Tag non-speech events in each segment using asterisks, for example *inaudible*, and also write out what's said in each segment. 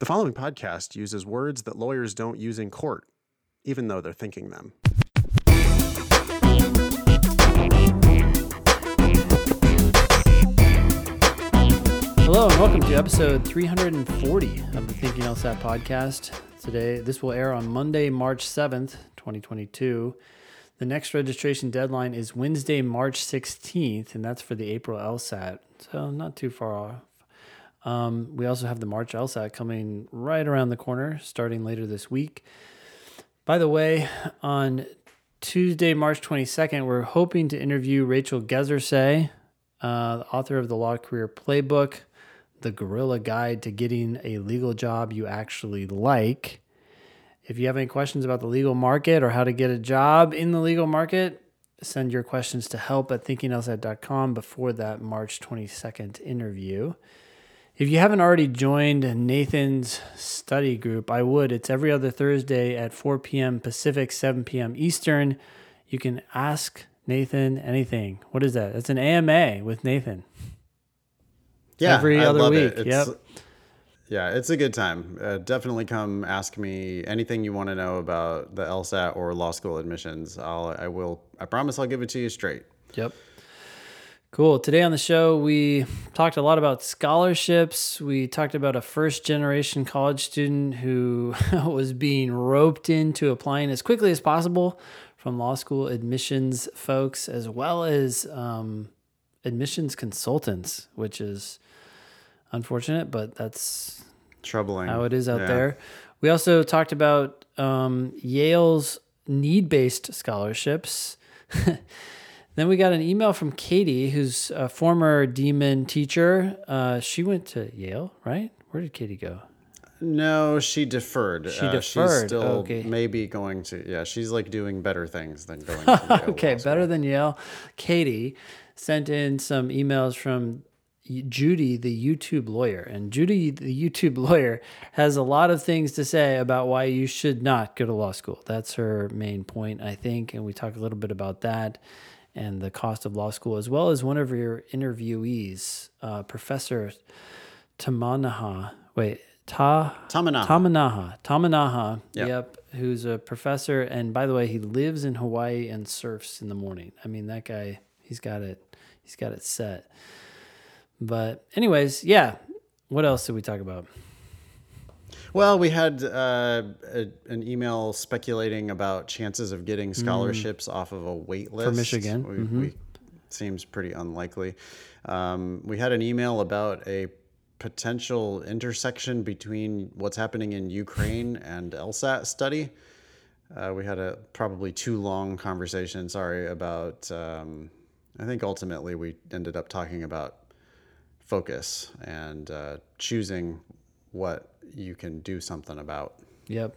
The following podcast uses words that lawyers don't use in court, even though they're thinking them. Hello and welcome to episode 340 of the Thinking LSAT podcast. Today, this will air on Monday, March 7th, 2022. The next registration deadline is Wednesday, March 16th, and that's for the April LSAT. So, not too far off. Um, we also have the March LSAT coming right around the corner, starting later this week. By the way, on Tuesday, March 22nd, we're hoping to interview Rachel Gezersay, uh, the author of the Law Career Playbook, The Guerrilla Guide to Getting a Legal Job You Actually Like. If you have any questions about the legal market or how to get a job in the legal market, send your questions to help at thinkinglsat.com before that March 22nd interview. If you haven't already joined Nathan's study group, I would. It's every other Thursday at 4 p.m. Pacific, 7 p.m. Eastern. You can ask Nathan anything. What is that? It's an AMA with Nathan. Yeah, Every I other week, It. It's, yep. Yeah, it's a good time. Uh, definitely come ask me anything you want to know about the LSAT or law school admissions. I'll, I will. I promise I'll give it to you straight. Yep. Cool. Today on the show, we talked a lot about scholarships. We talked about a first generation college student who *laughs* was being roped into applying as quickly as possible from law school admissions folks, as well as um, admissions consultants, which is unfortunate, but that's Troubling. how it is out Yeah. there. We also talked about um, Yale's need based scholarships. *laughs* then we got an email from Katie, who's a former demon teacher. Uh, she went to Yale, right? Where did Katie go? No, she deferred. She Uh, deferred, She's still okay. maybe going to. Yeah, she's like doing better things than going. to *laughs* Yale okay, better than Yale. Katie sent in some emails from Judy, the YouTube lawyer. And Judy, the YouTube *laughs* lawyer, has a lot of things to say about why you should not go to law school. That's her main point, I think. And we talk a little bit about that and the cost of law school, as well as one of your interviewees, uh, Professor Tamanaha. Wait, Ta Tamanaha. Tamanaha. Tamanaha. Yep. Yep. Who's a professor. And by the way, he lives in Hawaii and surfs in the morning. I mean, that guy, he's got it, he's got it set. But, anyways, yeah. What else did we talk about? Well, we had uh, a, an email speculating about chances of getting scholarships off of a wait list Mm. Michigan. Mm-hmm. We, we, seems pretty unlikely. Um, we had an email about a potential intersection between what's happening in Ukraine *laughs* and LSAT study. Uh, we had a probably too long conversation. Sorry about. Um, I think ultimately we ended up talking about focus and uh, choosing what you can do something about. Yep.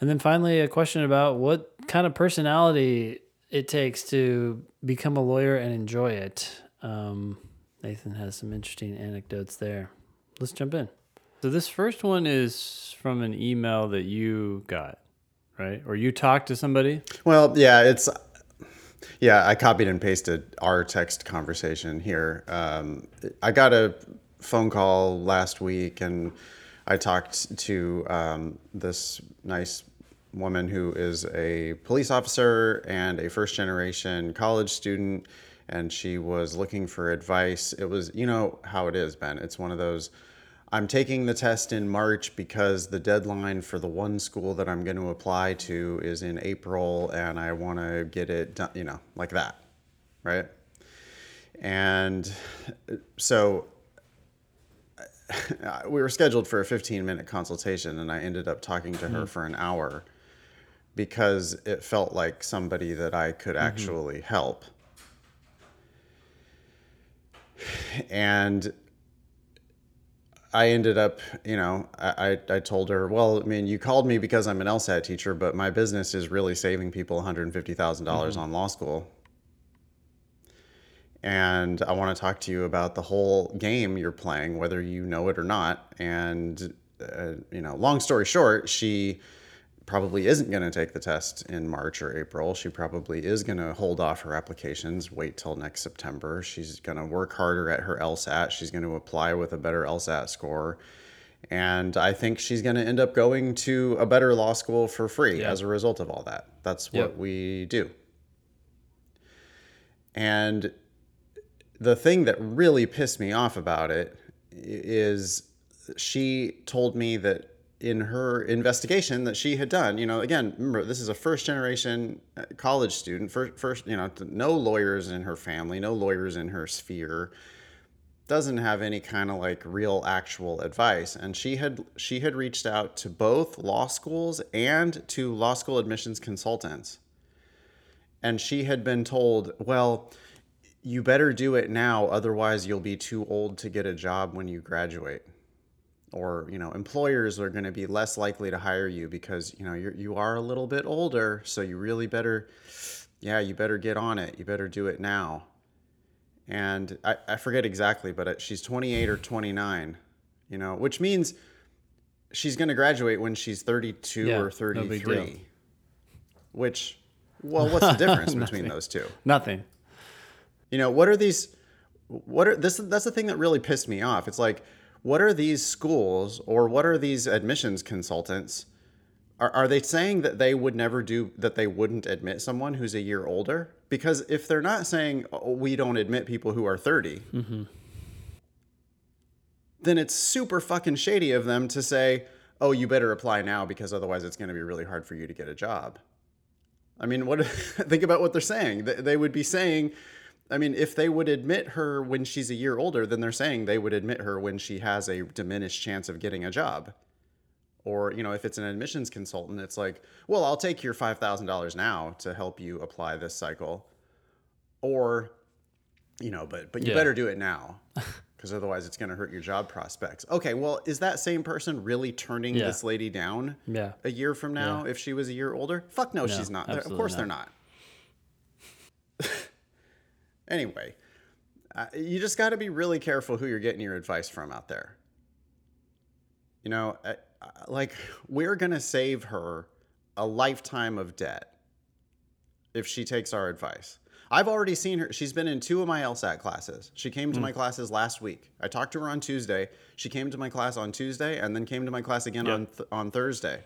And then finally, a question about what kind of personality it takes to become a lawyer and enjoy it. Um, Nathan has some interesting anecdotes there. Let's jump in. So, this first one is from an email that you got, right? Or you talked to somebody? Well, yeah, it's yeah. I copied and pasted our text conversation here. Um, I got a phone call last week, and I talked to um, this nice woman who is a police officer and a first generation college student, and she was looking for advice. It was, you know, how it is, Ben. It's one of those. I'm taking the test in March because the deadline for the one school that I'm going to apply to is in April and I want to get it done, you know, like that. Right. And so *laughs* we were scheduled for a 15 minute consultation and I ended up talking to her mm-hmm. for an hour because it felt like somebody that I could mm-hmm. actually help. And I ended up, you know, I, I told her, well, I mean, you called me because I'm an LSAT teacher, but my business is really saving people $150,000 mm-hmm. on law school. And I want to talk to you about the whole game you're playing, whether you know it or not. And, uh, you know, long story short, she probably isn't going to take the test in March or April. She probably is going to hold off her applications, wait till next September. She's going to work harder at her LSAT. She's going to apply with a better LSAT score. And I think she's going to end up going to a better law school for free Yeah. as a result of all that. That's what Yep. we do. And the thing that really pissed me off about it is she told me that in her investigation that she had done, you know, again, remember this is a first generation uh, college student, first, first, you know, no lawyers in her family, no lawyers in her sphere, doesn't have any kind of like real actual advice, and she had she had reached out to both law schools and to law school admissions consultants, and she had been told, well, you better do it now, otherwise you'll be too old to get a job when you graduate. Or you know employers are going to be less likely to hire you because you know you're, you are a little bit older so you really better yeah you better get on it. You better do it now. And i, I forget exactly but uh, she's 28 or 29 you know which means she's going to graduate when she's 32 Yeah, or no big deal. 33 which well what's the *laughs* difference between those two? Nothing. You know, what are these? What are this? That's the thing that really pissed me off. It's like, what are these schools or what are these admissions consultants? Are, are they saying that they would never do that? They wouldn't admit someone who's a year older? Because if they're not saying oh, we don't admit people who are 30, mm-hmm. then it's super fucking shady of them to say, oh, you better apply now because otherwise it's going to be really hard for you to get a job. I mean, what? *laughs* think about what they're saying. They would be saying, I mean, if they would admit her when she's a year older, then they're saying they would admit her when she has a diminished chance of getting a job. Or, you know, if it's an admissions consultant, it's like, well, I'll take your $5,000 now to help you apply this cycle. Or, you know, but but you Yeah. better do it now *laughs* because otherwise it's going to hurt your job prospects. Okay, well, is that same person really turning Yeah. this lady down Yeah. a year from now if she was a year older? Fuck no, she's not. Of course not. they're not. *laughs* anyway, uh, you just got to be really careful who you're getting your advice from out there. You know, uh, uh, like we're going to save her a lifetime of debt if she takes our advice. I've already seen her. She's been in two of my LSAT classes. She came to my classes last week. I talked to her on Tuesday. She came to my class on Tuesday and then came to my class again Yep. on th- on Thursday.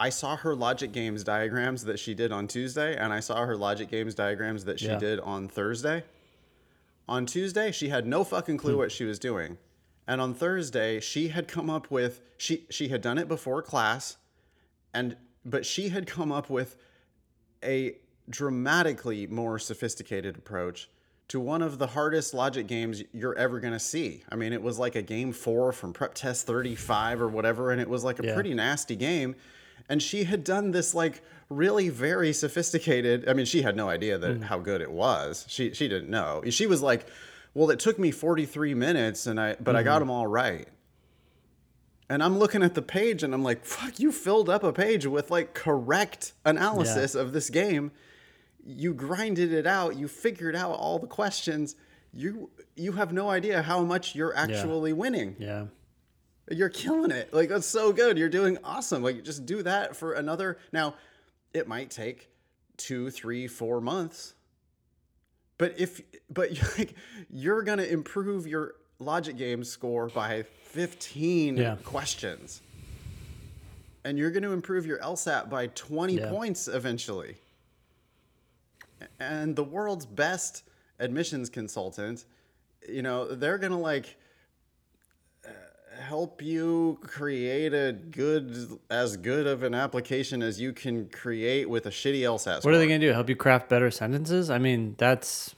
I saw her logic games diagrams that she did on Tuesday, and I saw her logic games diagrams that she Yeah. did on Thursday. On Tuesday, she had no fucking clue Hmm. what she was doing. And on Thursday, she had come up with she she had done it before class and but she had come up with a dramatically more sophisticated approach to one of the hardest logic games you're ever going to see. I mean, it was like a game 4 from Prep Test 35 or whatever and it was like a Yeah. pretty nasty game and she had done this like really very sophisticated I mean, she had no idea that mm. how good it was. She she didn't know. She was like, "Well, it took me 43 minutes and I but I got mm-hmm. them all right." And I'm looking at the page and I'm like, fuck, you filled up a page with like correct analysis of this game. You grinded it out, you figured out all the questions. You you have no idea how much you're actually winning. Yeah. You're killing it. Like that's so good. You're doing awesome. Like just do that for another now, it might take two, three, four months. But if but *laughs* you're like you're gonna improve your logic game score by 15 Yeah. questions. And you're gonna improve your LSAT by 20 Yeah. points eventually. And the world's best admissions consultant, you know, they're gonna like help you create a good as good of an application as you can create with a shitty LSAT. What are they going to do? Help you craft better sentences? I mean, that's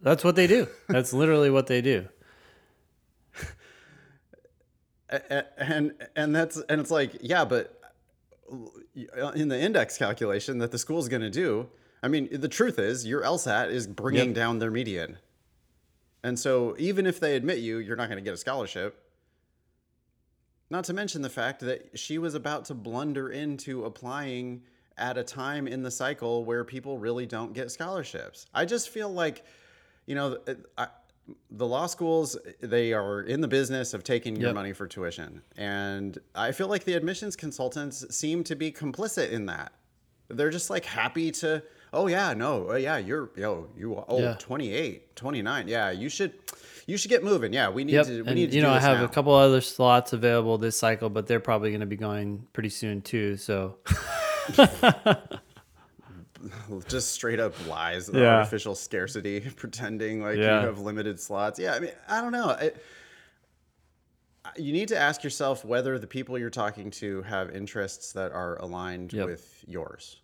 that's what they do. That's literally what they do. *laughs* And and that's and it's like yeah but in the index calculation that the school's going to do i mean the truth is your lsat is bringing Yep. down their median and so even if they admit you you're not going to get a scholarship not to mention the fact that she was about to blunder into applying at a time in the cycle where people really don't get scholarships. I just feel like you know I, the law schools they are in the business of taking your money for tuition. And i feel like the admissions consultants seem to be complicit in that. They're just like happy to oh yeah, no, uh, yeah, you're yo, you are oh Yeah. 28, 29. Yeah, you should you should get moving. Yeah, we need Yep. to we and need to you know, I have now. a couple other slots available this cycle, but they're probably going to be going pretty soon too. So *laughs* just straight up lies, Yeah. artificial scarcity, *laughs* pretending like Yeah. you have limited slots. Yeah, I mean, I don't know. It, you need to ask yourself whether the people you're talking to have interests that are aligned Yep. with yours.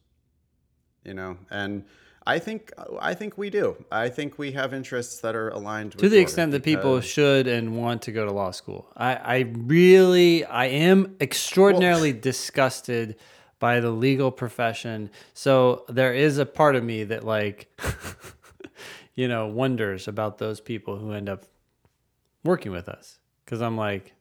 You know, and I think I think we do. I think we have interests that are aligned to the extent that people should and want to go to law school. I, I really, I am extraordinarily *laughs* disgusted by the legal profession. So there is a part of me that, like, *laughs* you know, wonders about those people who end up working with us. Because I'm like,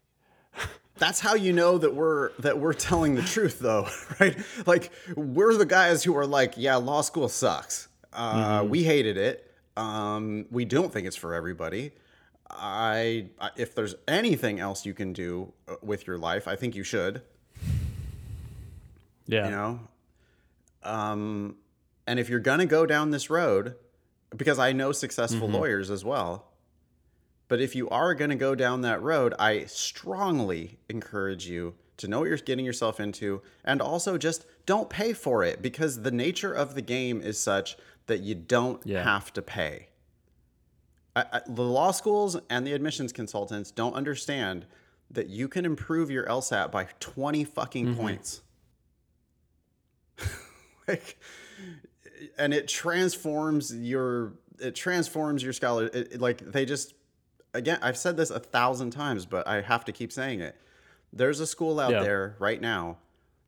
that's how you know that we're that we're telling the truth though *laughs* right? Like we're the guys who are like yeah law school sucks. Uh, Mm-hmm. we hated it. Um, we don't think it's for everybody. I, I if there's anything else you can do uh, with your life i think you should. Yeah, you know? Um, and if you're gonna go down this road because i know successful Mm-hmm. lawyers as well but if you are gonna go down that road i strongly encourage you to know what you're getting yourself into and also just don't pay for it because the nature of the game is such that you don't Yeah. have to pay I, I, the law schools and the admissions consultants don't understand that you can improve your LSAT by 20 fucking Mm-hmm. points. *laughs* like, and it transforms your it transforms your scholar. It, it- like they just again, I've said this a thousand times, but I have to keep saying it. There's a school out Yeah. there right now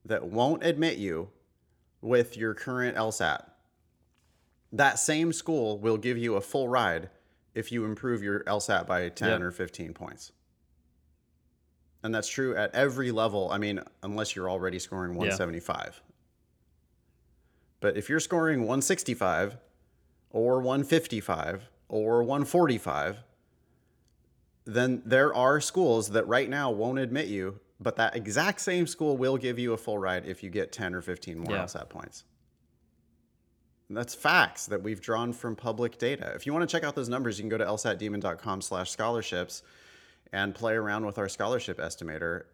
that won't admit you with your current LSAT. That same school will give you a full ride if you improve your LSAT by 10 Yep. or 15 points. And that's true at every level. I mean, unless you're already scoring 175. But if you're scoring 165 or 155 or 145, then there are schools that right now won't admit you, but that exact same school will give you a full ride if you get 10 or 15 more Yeah. LSAT points. And that's facts that we've drawn from public data. If you want to check out those numbers, you can go to lsatdemon.com slash scholarships and play around with our scholarship estimator.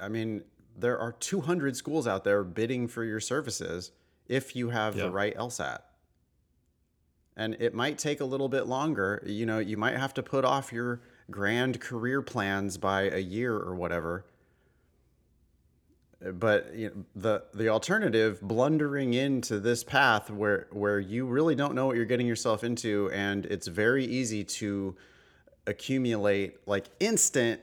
I mean, there are 200 schools out there bidding for your services if you have Yeah. the right LSAT. And it might take a little bit longer. You know, you might have to put off your grand career plans by a year or whatever. But you know, the the alternative, blundering into this path where where you really don't know what you're getting yourself into, and it's very easy to accumulate like instant,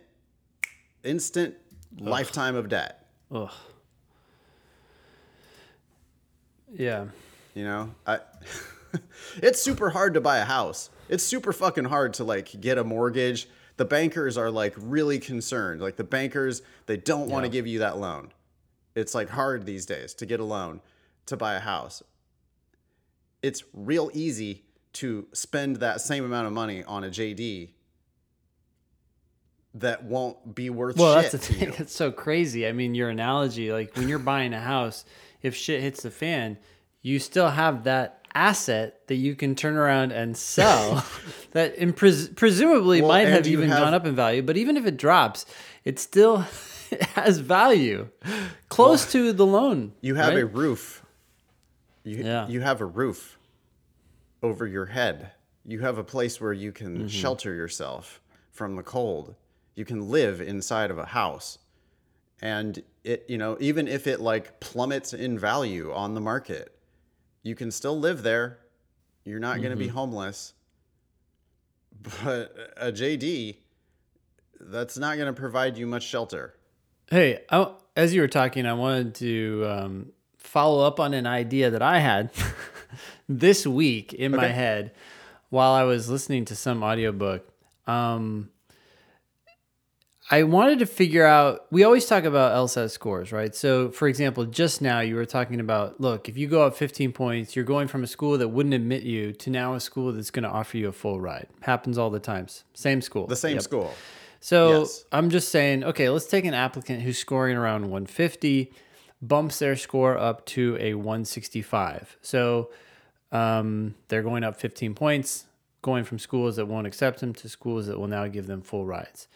instant lifetime of debt. ugh. Yeah. You know, I, *laughs* it's super hard to buy a house. It's super fucking hard to like get a mortgage. The bankers are like really concerned. Like the bankers, they don't want to give you that loan. It's like hard these days to get a loan to buy a house. It's real easy to spend that same amount of money on a JD that won't be worth Well, shit that's the thing. It's so crazy. I mean, your analogy, like when you're buying a house, if shit hits the fan, you still have that asset that you can turn around and sell *laughs* that pres- presumably Well, might have even have- gone up in value. But even if it drops, it still *laughs* has value close to the loan. You have right? a roof. You, Yeah. you have a roof over your head. You have a place where you can Mm-hmm. shelter yourself from the cold. You can live inside of a house. And it, you know, even if it like plummets in value on the market, you can still live there. You're not going to be Mm-hmm. homeless. But a JD, that's not going to provide you much shelter. Hey, I, as you were talking, I wanted to um, follow up on an idea that I had *laughs* this week in my head while I was listening to some audiobook. Um, I wanted to figure out. We always talk about LSAT scores, right? So, for example, just now you were talking about look, if you go up 15 points, you're going from a school that wouldn't admit you to now a school that's going to offer you a full ride. Happens all the times. Same school. The same Yep. school. So Yes. I'm just saying, okay, let's take an applicant who's scoring around 150, bumps their score up to a 165. So Um, they're going up 15 points, going from schools that won't accept them to schools that will now give them full rides.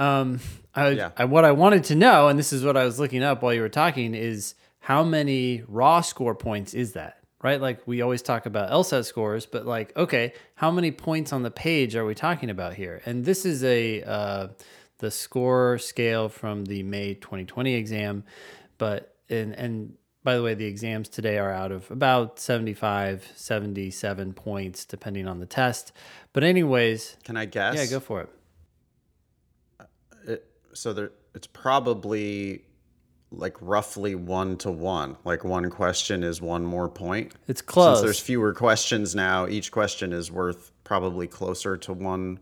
Um, I, Yeah. I, what I wanted to know, and this is what I was looking up while you were talking, is how many raw score points is that? Right? Like we always talk about LSAT scores, but like, okay, how many points on the page are we talking about here? And this is a uh, the score scale from the May 2020 exam, but and and by the way, the exams today are out of about 75, 77 points, depending on the test. But anyways, Can I guess? yeah, go for it. So there, it's probably like roughly one to one. Like one question is one more point. It's close. Since there's fewer questions now, each question is worth probably closer to one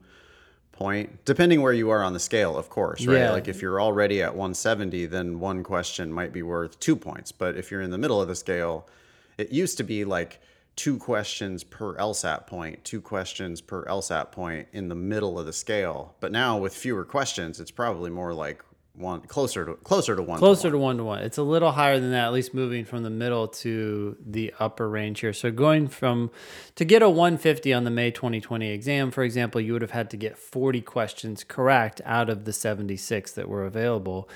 point, depending where you are on the scale, of course, right? Yeah. Like if you're already at 170, then one question might be worth two points. But if you're in the middle of the scale, it used to be like two questions per LSAT point, two questions per LSAT point in the middle of the scale. But now with fewer questions, it's probably more like one closer to closer to one. to Closer one. to one to one. It's a little higher than that, at least moving from the middle to the upper range here. So going from to get a 150 on the May 2020 exam, for example, you would have had to get 40 questions correct out of the 76 that were available.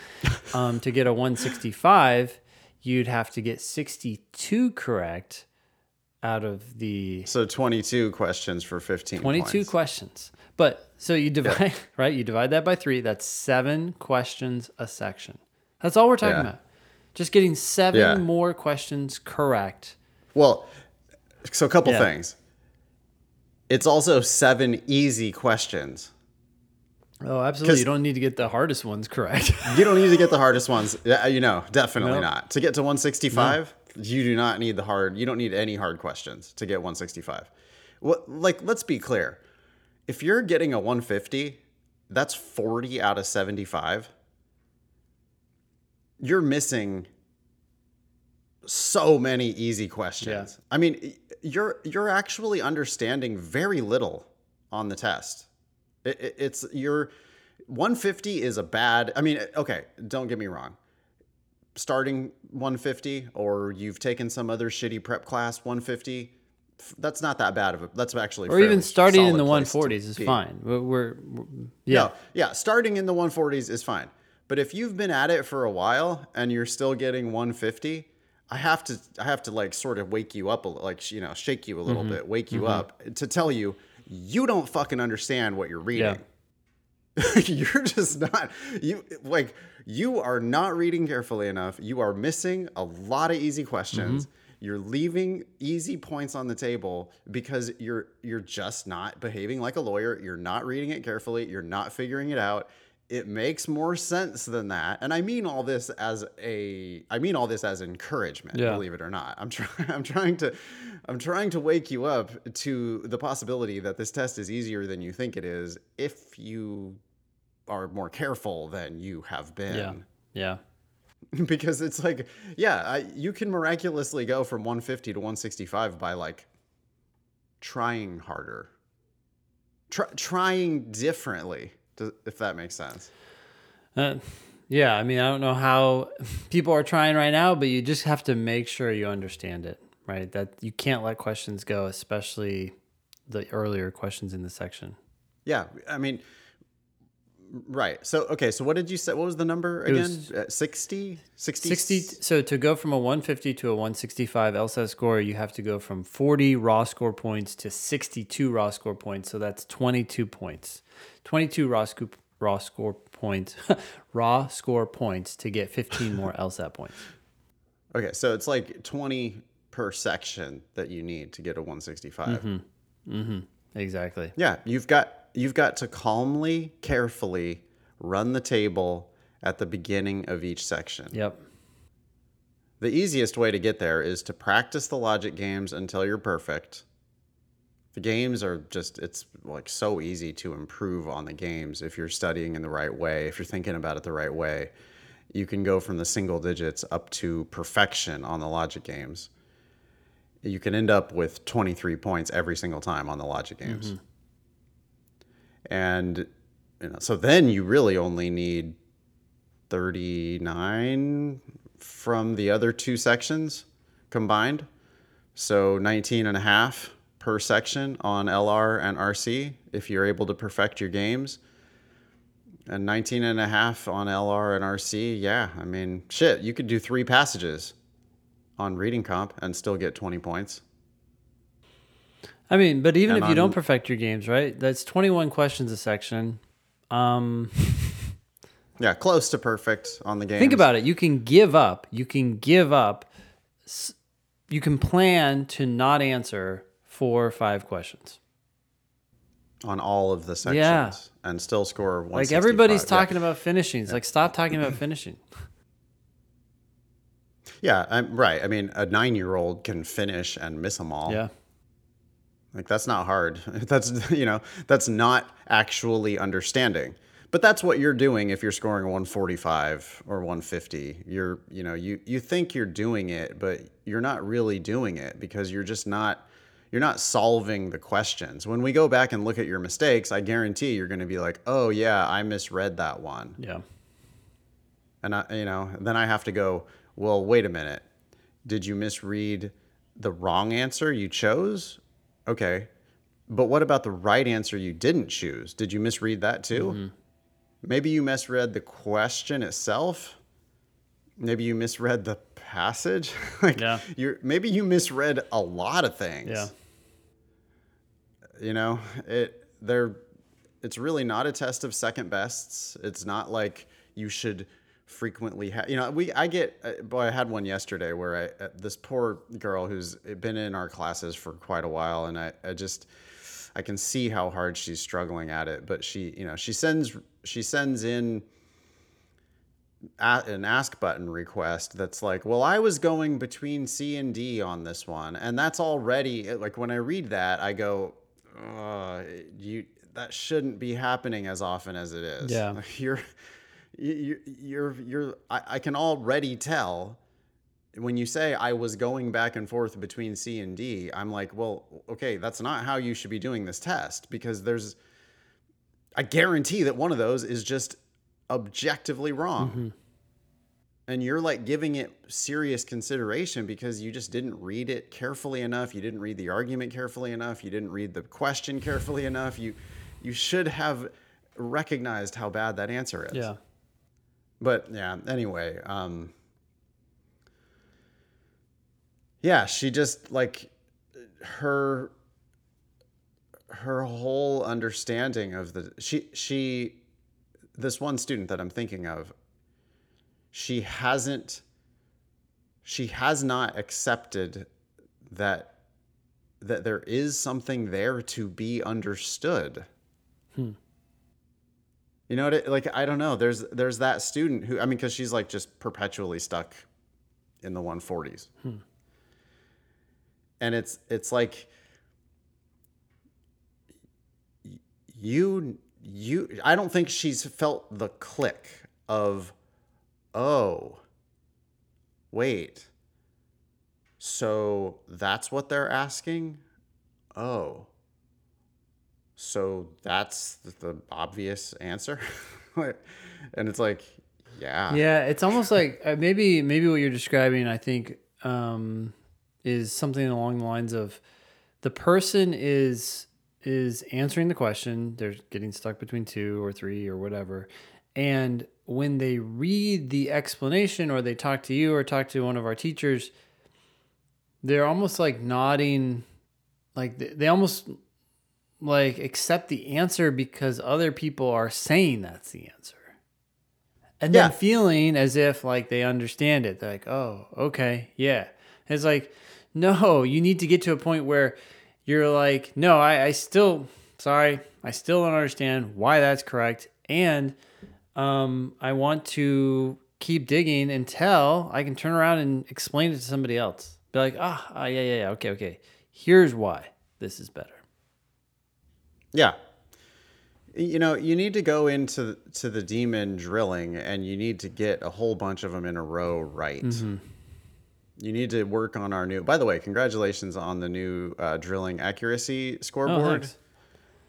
Um, to get a 165, you'd have to get 62 correct out of the So 22 questions for 15 22 points. questions. But so you divide, *laughs* right? You divide that by three. That's seven questions a section. That's all we're talking Yeah. about. Just getting seven Yeah. more questions correct. Well, so a couple Yeah. things. It's also seven easy questions. Oh, absolutely. You don't need to get the hardest ones correct. You don't need to get the hardest ones. Yeah, you know, definitely No. not. To get to 165, you do not need the hard. You don't need any hard questions to get 165. What? Like, let's be clear. If you're getting a 150, that's 40 out of 75. You're missing so many easy questions. I mean, you're you're actually understanding very little on the test. It, it, it's you're 150 is a bad. I mean, okay, don't get me wrong. Starting 150 or you've taken some other shitty prep class 150, that's not that bad of a. That's actually or even starting in the 140s is be. fine. We're, we're, we're- yeah. No, yeah, starting in the 140s is fine. But if you've been at it for a while and you're still getting 150, I have to I have to like sort of wake you up a like you know, shake you a little Mm-hmm. bit, wake you up to tell you you don't fucking understand what you're reading. *laughs* you're just not you like you are not reading carefully enough. You are missing a lot of easy questions. Mm-hmm. You're leaving easy points on the table because you're you're just not behaving like a lawyer. You're not reading it carefully. You're not figuring it out. It makes more sense than that. And I mean all this as a I mean all this as encouragement, Yeah. believe it or not. I'm trying *laughs* I'm trying to I'm trying to wake you up to the possibility that this test is easier than you think it is if you are more careful than you have been Yeah. Yeah. *laughs* because it's like yeah I, you can miraculously go from 150 to 165 by like trying harder Try, trying differently if that makes sense Uh, yeah, I mean, I don't know how *laughs* people are trying right now, but you just have to make sure you understand it, right? That you can't let questions go, especially the earlier questions in the section. yeah i mean right so okay so what did you say what was the number again was- Uh, 60 60 60 so to go from a 150 to a 165 LSAT score, you have to go from 40 raw score points to 62 raw score points. So that's 22 points. 22 raw scoop raw score points, *laughs* raw score points to get 15 more *laughs* LSAT points. okay so it's like 20 per section that you need to get a 165 Exactly. Yeah, you've got you've got to calmly, carefully run the table at the beginning of each section. Yep. The easiest way to get there is to practice the logic games until you're perfect. The games are just it's like so easy to improve on the games if you're studying in the right way, if you're thinking about it the right way. You can go from the single digits up to perfection on the logic games. You can end up with 23 points every single time on the logic games. Mm-hmm. And you know, so then you really only need 39 from the other two sections combined. So 19 and a half per section on LR and RC if you're able to perfect your games. And 19 and a half on LR and RC, yeah, I mean, shit, you could do three passages on reading comp and still get 20 points. I mean, but even And if you don't perfect your games, right? That's 21 questions a section. Um, *laughs* Yeah, close to perfect on the game. think about it. You can give up. You can give up. You can plan to not answer four or five questions. on all of the sections Yeah. and still score one. Like everybody's talking about finishing. It's like stop talking about finishing. *laughs* Yeah, I'm right. I mean, a nine-year-old can finish and miss them all. Yeah. Like that's not hard. *laughs* That's you know that's not actually understanding. But that's what you're doing if you're scoring 145 or 150. You're you know you you think you're doing it, but you're not really doing it because you're just not you're not solving the questions. When we go back and look at your mistakes, I guarantee you're going to be like, "Oh yeah, I misread that one." Yeah. And I, you know, then I have to go, well, wait a minute. Did you misread the wrong answer you chose? Okay. But what about the right answer you didn't choose? Did you misread that too? Mm-hmm. Maybe you misread the question itself. Maybe you misread the passage. *laughs* like Yeah. you're maybe you misread a lot of things Yeah. you know it they're it's really not a test of second bests it's not like you should frequently have you know we i get uh, boy i had one yesterday where i uh, this poor girl who's been in our classes for quite a while and i, I just i can see how hard she's struggling at it but she you know she sends she sends in a- an ask button request that's like, well, I was going between C and D on this one, and that's already like when I read that, I go, uh, you that shouldn't be happening as often as it is. Yeah. *laughs* you're you, you're you're I, I can already tell when you say I was going back and forth between C and D. I'm like, well, okay, that's not how you should be doing this test because there's I guarantee that one of those is just objectively wrong. Mm-hmm. And you're like giving it serious consideration because you just didn't read it carefully enough. You didn't read the argument carefully enough. You didn't read the question carefully enough. You you should have recognized how bad that answer is. Yeah. But yeah, anyway, um Yeah, she just like her her whole understanding of the she she this one student that I'm thinking of she hasn't she has not accepted that that there is something there to be understood. You know what? It, like I don't know. There's there's that student who I mean, because she's like just perpetually stuck in the 140s, hmm. and it's it's like you you. I don't think she's felt the click of, oh, wait. So that's what they're asking. Oh. So that's the obvious answer. *laughs* and it's like, yeah. Yeah, it's almost like uh, maybe maybe what you're describing, I think, um, is something along the lines of the person is is answering the question. They're getting stuck between two or three or whatever, and when they read the explanation or they talk to you or talk to one of our teachers, they're almost like nodding, like they, they almost like accept the answer because other people are saying that's the answer and then feeling as if like they understand it. They're like, oh, okay, yeah. And it's like, no, you need to get to a point where you're like, no, I, I still, sorry, I still don't understand why that's correct, and um, I want to keep digging until I can turn around and explain it to somebody else. Be like, ah, ah yeah, yeah, yeah, okay, okay. Here's why this is better. Yeah. You know, you need to go into to the demon drilling and you need to get a whole bunch of them in a row right. You need to work on our new. By the way, congratulations on the new uh, drilling accuracy Oh, scoreboard. thanks.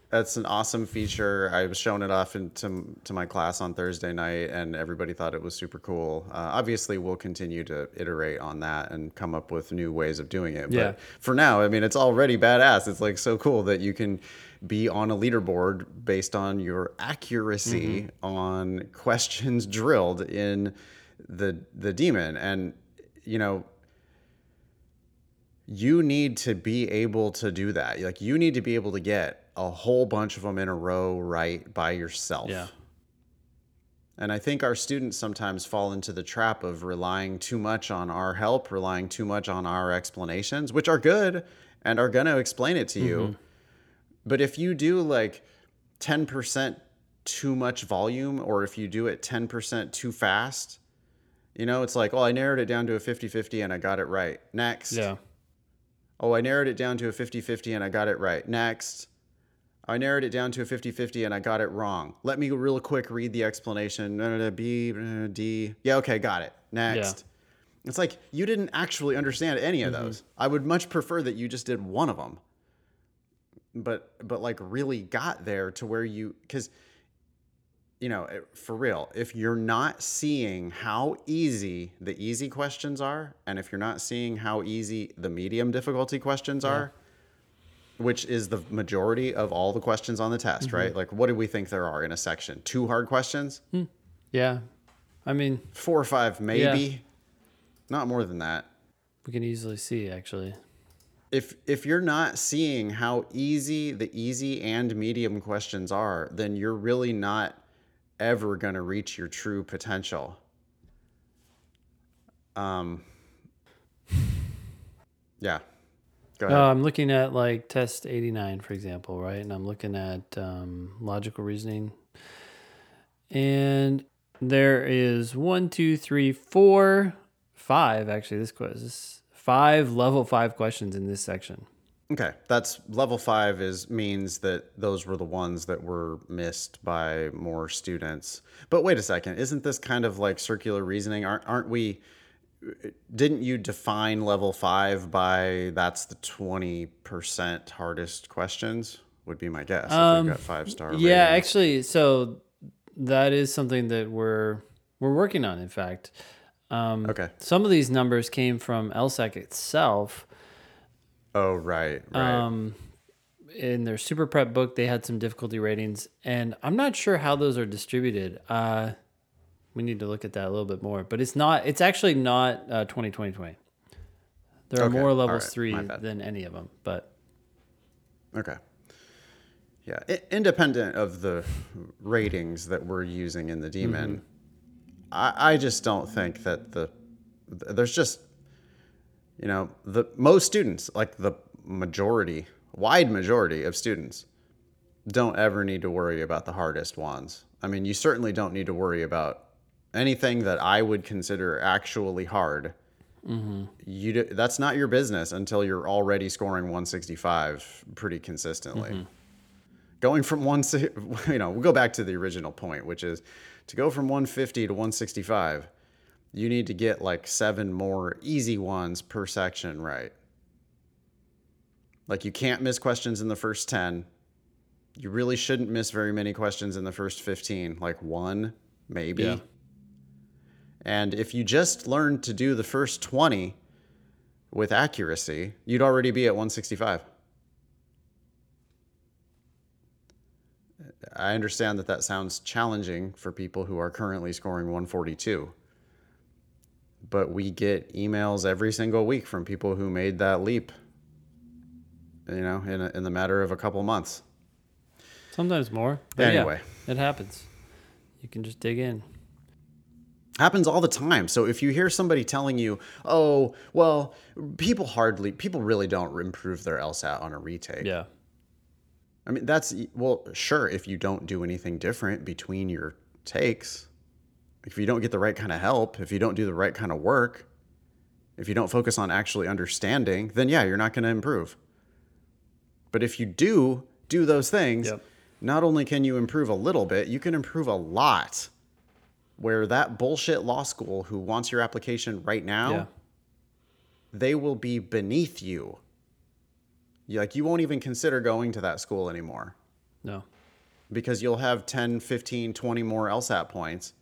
That's an awesome feature. I was showing it off into to my class on Thursday night, and everybody thought it was super cool. Uh, obviously, we'll continue to iterate on that and come up with new ways of doing it. Yeah. But for now, I mean, it's already badass. It's like so cool that you can be on a leaderboard based on your accuracy mm-hmm. on *laughs* questions drilled in the the demon, and you know you need to be able to do that. Like you need to be able to get a whole bunch of them in a row right by yourself. Yeah. And I think our students sometimes fall into the trap of relying too much on our help, relying too much on our explanations, which are good and are going to explain it to you. Mm-hmm. But if you do like 10% too much volume, or if you do it 10% too fast, you know, it's like, oh, I narrowed it down to a 50 50 and I got it right. Next. Yeah. Oh, I narrowed it down to a 50 50 and I got it right. Next. I narrowed it down to a 50 50 and I got it wrong. Let me real quick read the explanation. Uh, D. Yeah, okay, got it. Next. Yeah. It's like you didn't actually understand any of those. I would much prefer that you just did one of them. But but like really got there to where you cuz you know, for real, if you're not seeing how easy the easy questions are, and if you're not seeing how easy the medium difficulty questions are, which is the majority of all the questions on the test, mm-hmm. right? Like, what do we think there are in a section? Two hard questions, hmm. Yeah. I mean, four or five, maybe, not more than that. we can easily see actually. If if you're not seeing how easy the easy and medium questions are, then you're really not ever going to reach your true potential. Um Yeah. Go ahead. Uh, I'm looking at like test 89, for example, right? And I'm looking at um, logical reasoning. And there is one, two, three, four, five. Actually, this quiz five level five questions in this section. Okay, that's level five is means that those were the ones that were missed by more students. But wait a second, isn't this kind of like circular reasoning? Aren't aren't we? Didn't you define level five by that's the twenty percent hardest questions? Would be my guess. if we've um, got five star. Yeah, ratings. actually, so that is something that we're we're working on. In fact, um, Okay. some of these numbers came from LSAC itself. Oh right, right. Um, in their super prep book, they had some difficulty ratings, and I'm not sure how those are distributed. Uh, we need to look at that a little bit more, but it's not. It's actually not uh, 20, 20, 20. There are Okay, more levels right, three than any of them, but Okay. Yeah, I- independent of the ratings that we're using in the demon, I, I just don't think that the there's just you know the most students like the majority, wide majority of students don't ever need to worry about the hardest ones. I mean, you certainly don't need to worry about anything that I would consider actually hard. Mm-hmm. You do, that's not your business until you're already scoring 165 pretty consistently. Mm-hmm. Going from one, *laughs* you know, we'll go back to the original point, which is to go from 150 to 165. You need to get like seven more easy ones per section right. Like you can't miss questions in the first 10. You really shouldn't miss very many questions in the first 15, like one, maybe. Yeah. And if you just learned to do the first 20 with accuracy, you'd already be at 165. I understand that that sounds challenging for people who are currently scoring 142. But we get emails every single week from people who made that leap, you know, in, a, in the matter of a couple months. sometimes more. But yeah, Anyway. it happens. You can just dig in. happens all the time so if you hear somebody telling you oh well people hardly people really don't improve their lsat on a retake Yeah. I mean that's well sure if you don't do anything different between your takes if you don't get the right kind of help if you don't do the right kind of work if you don't focus on actually understanding then yeah you're not going to improve but if you do do those things Yep. not only can you improve a little bit you can improve a lot where that bullshit law school who wants your application right now Yeah. they will be beneath you. You- Like you won't even consider going to that school anymore. No. because you'll have 10, 15, 20 more LSAT points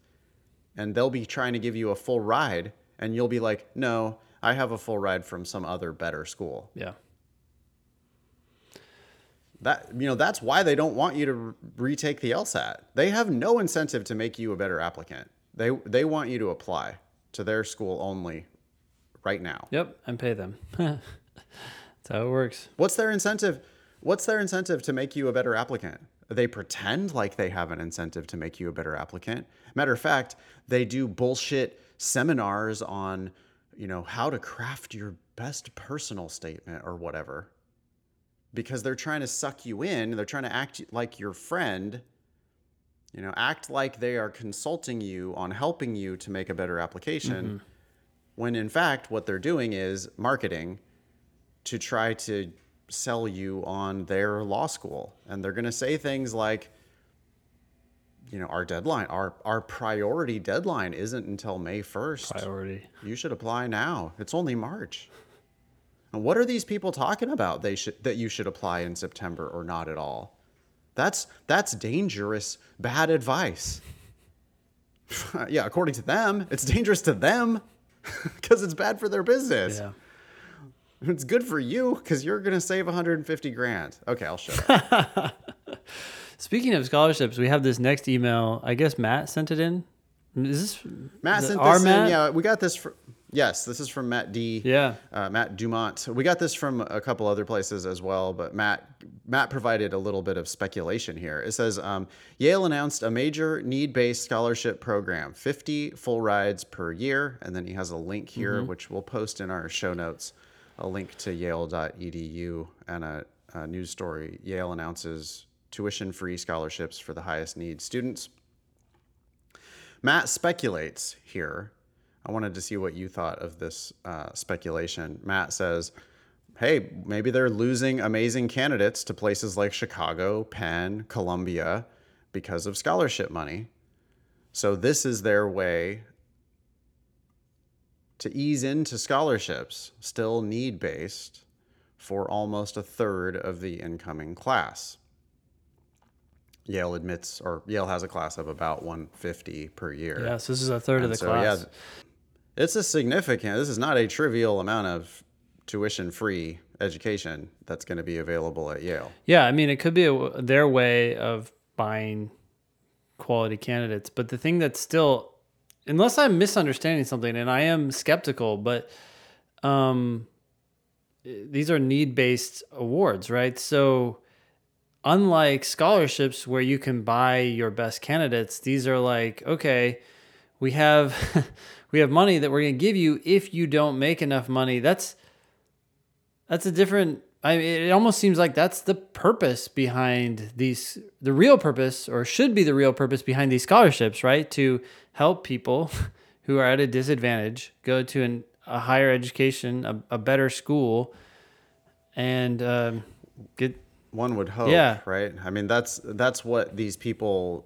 and they'll be trying to give you a full ride and you'll be like, "No, I have a full ride from some other better school." Yeah. That you know, that's why they don't want you to re- retake the LSAT. They have no incentive to make you a better applicant. They they want you to apply to their school only right now. Yep. And pay them. *laughs* That's how it works. What's their incentive? What's their incentive to make you a better applicant? They pretend like they have an incentive to make you a better applicant. Matter of fact, they do bullshit seminars on, you know, how to craft your best personal statement or whatever. Because they're trying to suck you in, they're trying to act like your friend, you know, act like they are consulting you on helping you to make a better application. Mm-hmm. When in fact, what they're doing is marketing to try to sell you on their law school. And they're going to say things like, you know, our deadline, our, our priority deadline isn't until May 1st. Priority. You should apply now. It's only March. And what are these people talking about? They should that you should apply in September or not at all. That's that's dangerous, bad advice. *laughs* yeah, according to them, it's dangerous to them *laughs* because it's bad for their business. Yeah. It's good for you because you're gonna save 150 grand. Okay, I'll shut up. *laughs* Speaking of scholarships, we have this next email. I guess Matt sent it in. Is this Matt is sent this Matt? in. Yeah, we got this. Yes, this is from Matt D. Yeah. uh, Matt Dumont. We got this from a couple other places as well, but Matt Matt provided a little bit of speculation here. It says um, Yale announced a major need-based scholarship program, 50 full rides per year, and then he has a link here, Mm-hmm. which we'll post in our show notes, a link to Yale.edu and a, a news story. Yale announces tuition-free scholarships for the highest need students. Matt speculates here. I wanted to see what you thought of this uh, speculation. Matt says, hey, maybe they're losing amazing candidates to places like Chicago, Penn, Columbia because of scholarship money. So this is their way to ease into scholarships, still need based, for almost a third of the incoming class. Yale admits, or Yale has a class of about 150 per year. Yes, this is a third of And the so, class. yeah, it's a significant, this is not a trivial amount of tuition free education that's going to be available at Yale. Yeah, I mean, it could be a, their way of buying quality candidates. But the thing that's still, unless I'm misunderstanding something, and I am skeptical, but um, these are need based awards, right? So, unlike scholarships where you can buy your best candidates, these are like, okay, we have *laughs* we have money that we're going to give you if you don't make enough money. That's that's a different I mean, it almost seems like that's the purpose behind these the real purpose or should be the real purpose behind these scholarships, right? To help people *laughs* who are at a disadvantage go to an, a higher education, a, a better school and um, get One would hope, Yeah. right? I mean, that's that's what these people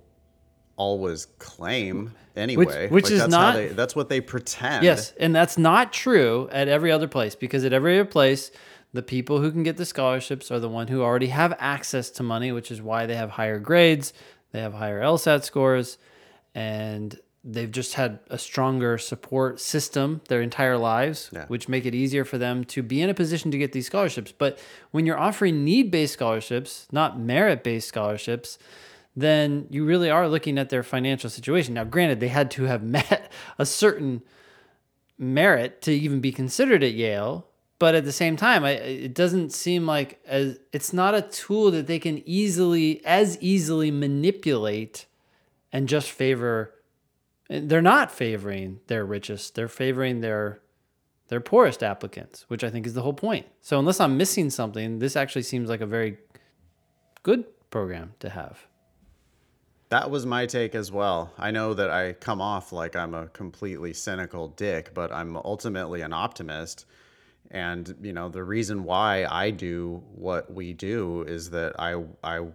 always claim anyway. which Like, is that's not- they, that's what they pretend. Yes, and that's not true at every other place because at every other place, the people who can get the scholarships are the one who already have access to money, which is why they have higher grades, they have higher LSAT scores, and they've just had a stronger support system their entire lives, Yeah. which make it easier for them to be in a position to get these scholarships. But when you're offering need-based scholarships, not merit-based scholarships, then you really are looking at their financial situation. Now, granted, they had to have *laughs* met a certain merit to even be considered at Yale, but at the same time, I, it doesn't seem like as it's not a tool that they can easily as easily manipulate and just favor. Eh, they're not favoring their richest; they're favoring their their poorest applicants, which I think is the whole point. So, unless I'm missing something, this actually seems like a very good program to have. That was my take as well. I know that I come off like I'm a completely cynical dick, but I'm ultimately an optimist. And you know, the reason why I do what we do is that I I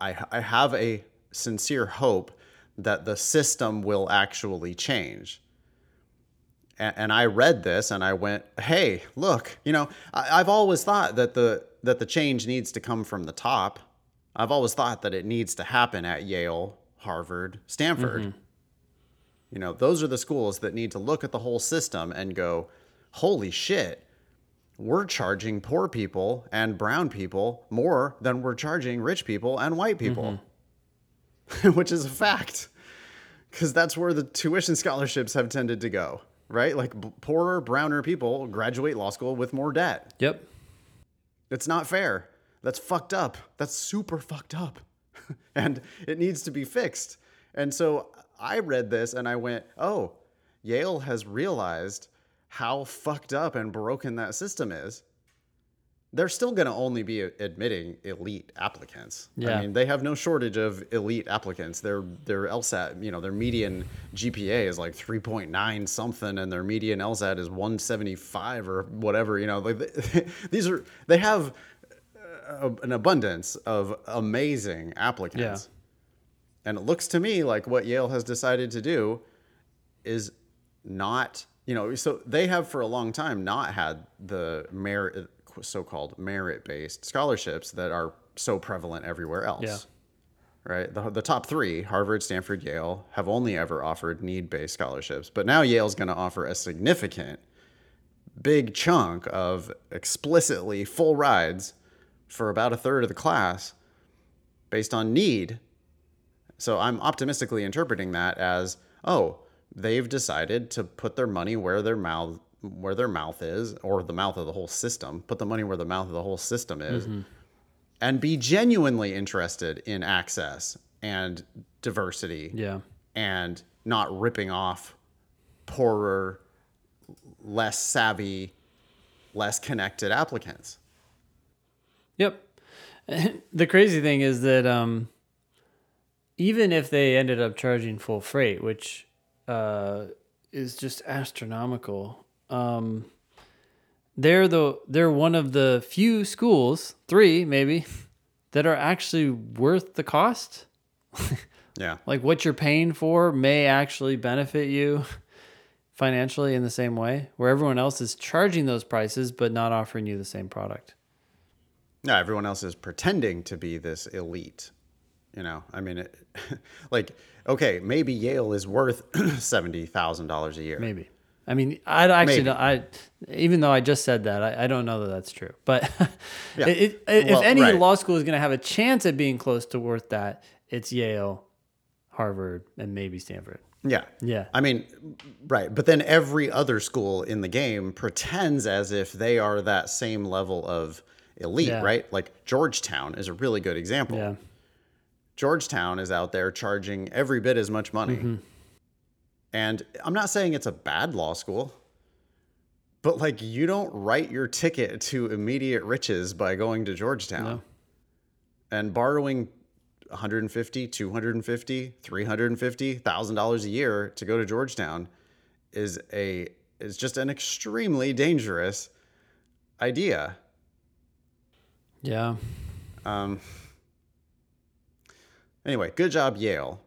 I, I have a sincere hope that the system will actually change. And, and I read this and I went, "Hey, look! You know, I, I've always thought that the that the change needs to come from the top, I've always thought that it needs to happen at Yale, Harvard, Stanford. Mm-hmm. You know, those are the schools that need to look at the whole system and go, holy shit, we're charging poor people and brown people more than we're charging rich people and white people, mm-hmm. *laughs* which is a fact. Because that's where the tuition *laughs* scholarships have tended to go, right? Like b- poorer, browner people graduate law school with more debt. Yep. It's not fair. That's fucked up. That's super fucked up. *laughs* and it needs to be fixed. And so I read this and I went, oh, Yale has realized how fucked up and broken that system is. They're still going to only be admitting elite applicants. Yeah. I mean, they have no shortage of elite applicants. Their their LSAT, you know, their median GPA is like 3.9 something and their median LSAT is 175 or whatever, you know. Like *laughs* these are they have uh, an abundance of amazing applicants. Yeah. And it looks to me like what Yale has decided to do is not, you know, so they have for a long time not had the merit, so-called merit-based scholarships that are so prevalent everywhere else. Yeah. Right. The, the top three, Harvard, Stanford, Yale, have only ever offered need-based scholarships. But now Yale's going to offer a significant, big chunk of explicitly full rides for about a third of the class based on need so I'm optimistically interpreting that as, oh, they've decided to put their money where their mouth where their mouth is, or the mouth of the whole system. Put the money where the mouth of the whole system is, and be genuinely interested in access and diversity, Yeah. and not ripping off poorer, less savvy, less connected applicants. Yep. *laughs* the crazy thing is that um, even if they ended up charging full freight, which uh, is just astronomical, um, they're the they're one of the few schools, three maybe, *laughs* that are actually worth the cost. *laughs* Yeah. Like what you're paying for may actually benefit you *laughs* financially in the same way, where everyone else is charging those prices but not offering you the same product. Yeah, everyone else is pretending to be this elite. You know, I mean, it, *laughs* like, okay, maybe Yale is worth *clears throat* seventy thousand dollars a year. Maybe. I mean, I actually don't, I even though I just said that, I, I don't know that that's true. But *laughs* Yeah. it, it, Well, if any right. law school is going to have a chance at being close to worth that, it's Yale, Harvard, and maybe Stanford. Yeah, Yeah. I mean, right, but then every other school in the game pretends as if they are that same level of elite, Yeah. right? Like Georgetown is a really good example. Yeah. Georgetown is out there charging every bit as much money. Mm-hmm. And I'm not saying it's a bad law school, but like you don't write your ticket to immediate riches by going to Georgetown No. and borrowing 150, 250, 350 thousand dollars a year to go to Georgetown is a is just an extremely dangerous idea. Yeah. Um, anyway, good job, Yale.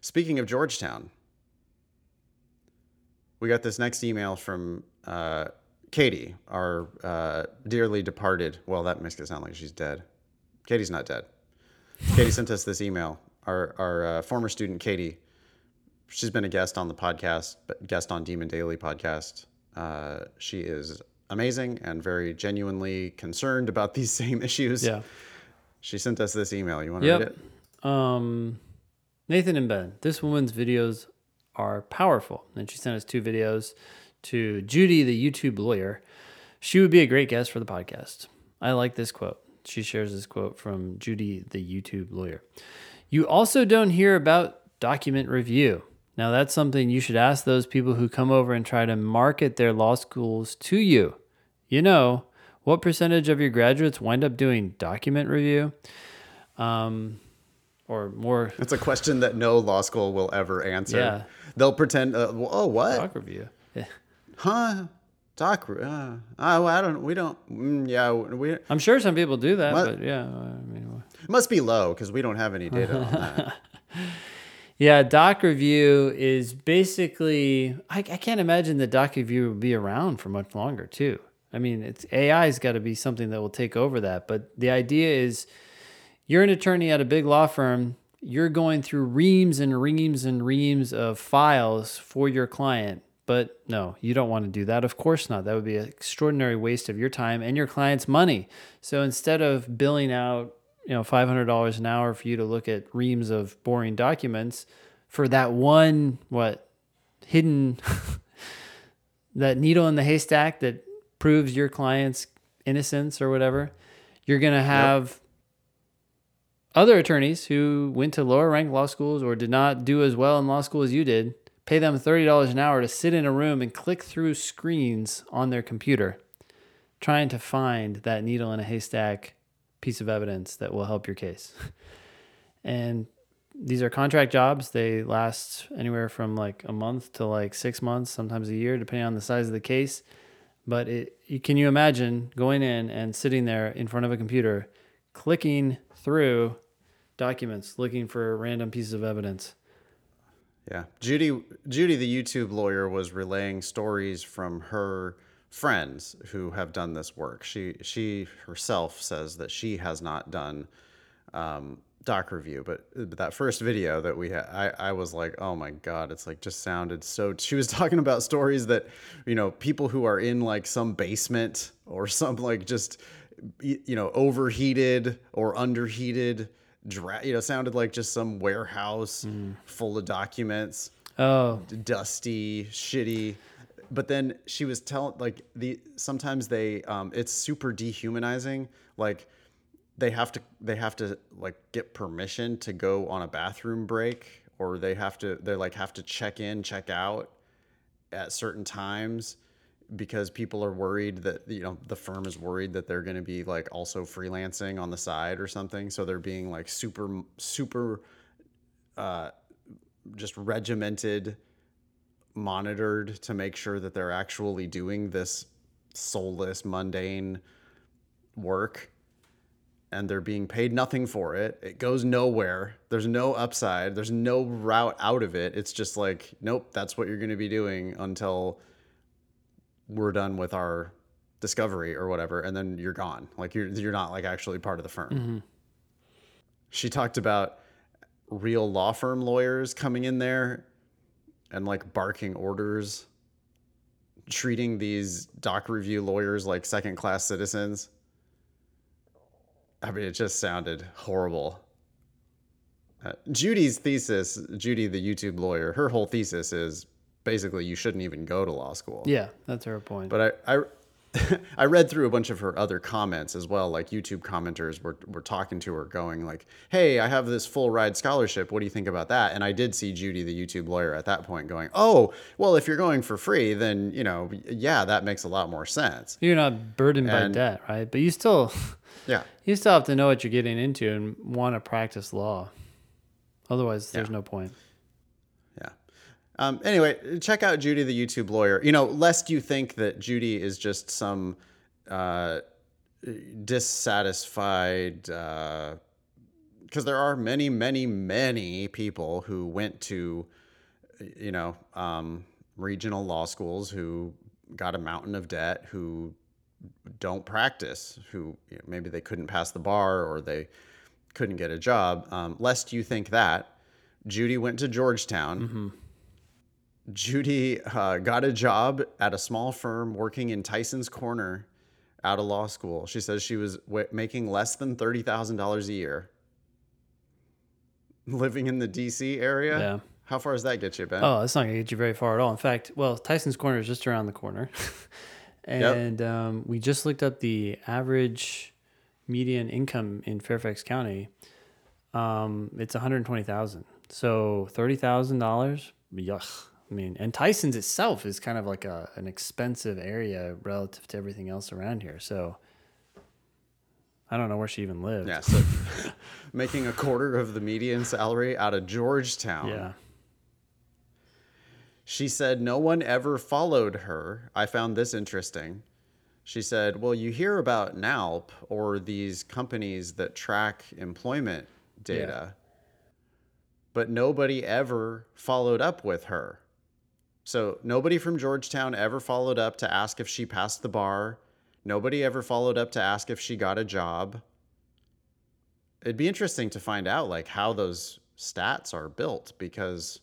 Speaking of Georgetown, we got this next email from uh, Katie, our uh, dearly departed. Well, that makes it sound like she's dead. Katie's not dead. Katie sent us this email. Our, our uh, former student, Katie, she's been a guest on the podcast, guest on Demon Daily podcast. Uh, she is amazing and very genuinely concerned about these same issues. Yeah. She sent us this email. You want to read it? Um, Nathan and Ben, this woman's videos are powerful. And she sent us two videos to Judy, the YouTube lawyer. She would be a great guest for the podcast. I like this quote. She shares this quote from Judy, the YouTube lawyer. You also don't hear about document review. Now, that's something you should ask those people who come over and try to market their law schools to you. You know, what percentage of your graduates wind up doing document review? Um, or more It's a question that no law school will ever answer. Yeah. They'll pretend, uh, oh, what? doc review. Yeah. Huh? Doc, uh, oh, I don't, we don't, mm, yeah, we, I'm sure some people do that, but yeah, I mean, must be low because we don't have any data on that. *laughs* yeah, doc review is basically. I, I can't imagine the doc review will be around for much longer too. I mean, it's AI's got to be something that will take over that. But the idea is, you're an attorney at a big law firm. You're going through reams and reams and reams of files for your client. But no, you don't want to do that. Of course not. That would be an extraordinary waste of your time and your client's money. So instead of billing out, you know, $500 an hour for you to look at reams of boring documents for that one, what, hidden, *laughs* that needle in the haystack that proves your client's innocence or whatever, you're going to have. Other attorneys who went to lower ranked law schools or did not do as well in law school as you did pay them $30 an hour to sit in a room and click through screens on their computer trying to find that needle in a haystack piece of evidence that will help your case. *laughs* and these are contract jobs. They last anywhere from like a month to like six months, sometimes a year, depending on the size of the case. But it, can you imagine going in and sitting there in front of a computer, clicking through documents, looking for random pieces of evidence? Yeah, Judy, Judy, the YouTube lawyer, was relaying stories from her friends who have done this work. She she herself says that she has not done um, doc review, but, but that first video that we had, I, I was like, oh my god, it's like just sounded so. She was *laughs* talking about stories that you know people who are in like some basement or some like just you know overheated or underheated dra- you know, sounded like just some warehouse mm. full of documents. Oh, dusty, shitty. But then she was telling like the sometimes they um, it's super dehumanizing. Like they have to they have to like get permission to go on a bathroom break or they have to they like have to check in check out at certain times because people are worried that you know the firm is worried that they're going to be like also freelancing on the side or something. So they're being like super super uh, just regimented monitored to make sure that they're actually doing this soulless mundane work. And they're being paid nothing for it. It goes nowhere. There's no upside. There's no route out of it. It's just like nope that's what you're going to be doing until we're done with our discovery or whatever and then you're gone. Like you're you're not like actually part of the firm. Mm-hmm. she talked about real law firm lawyers coming in there and like barking orders treating these doc review lawyers like second class citizens. I mean it just sounded horrible. Uh, judy's thesis judy the youtube lawyer her whole thesis is basically you shouldn't even go to law school. Yeah, that's her point. But I, I *laughs* I read through a bunch of her other comments as well. Like YouTube commenters were, were talking to her, going like, "Hey, I have this full ride scholarship. What do you think about that?" And I did see Judy, the YouTube lawyer, at that point going, "Oh, well, if you're going for free, then you know, yeah, that makes a lot more sense. You're not burdened and, by debt, right? But you still, *laughs* yeah, you still have to know what you're getting into and want to practice law. Otherwise, there's yeah. no point." Um, anyway, check out Judy, the YouTube lawyer. You know, lest you think that Judy is just some uh, dissatisfied, because uh, there are many, many, many people who went to, you know, um, regional law schools who got a mountain of debt, who don't practice, who you know, maybe they couldn't pass the bar or they couldn't get a job. Um, lest you think that, Judy went to Georgetown. Mm-hmm Judy uh, got a job at a small firm working in Tyson's Corner out of law school. She says she was w- making less than $30,000 a year. *laughs* Living in the DC area? Yeah. How far does that get you, Ben? Oh, that's not going to get you very far at all. In fact, well, Tyson's Corner is just around the corner. *laughs* and yep. um, we just looked up the average median income in Fairfax County. Um, it's 120,000. So $30,000, yuck. I mean, and Tyson's itself is kind of like a an expensive area relative to everything else around here. So I don't know where she even lives. Yeah, so *laughs* making a quarter of the median salary out of Georgetown. Yeah. She said no one ever followed her. I found this interesting. She said, "Well, you hear about NALP or these companies that track employment data." Yeah. But nobody ever followed up with her. So nobody from Georgetown ever followed up to ask if she passed the bar. Nobody ever followed up to ask if she got a job. it'd be interesting to find out like how those stats are built because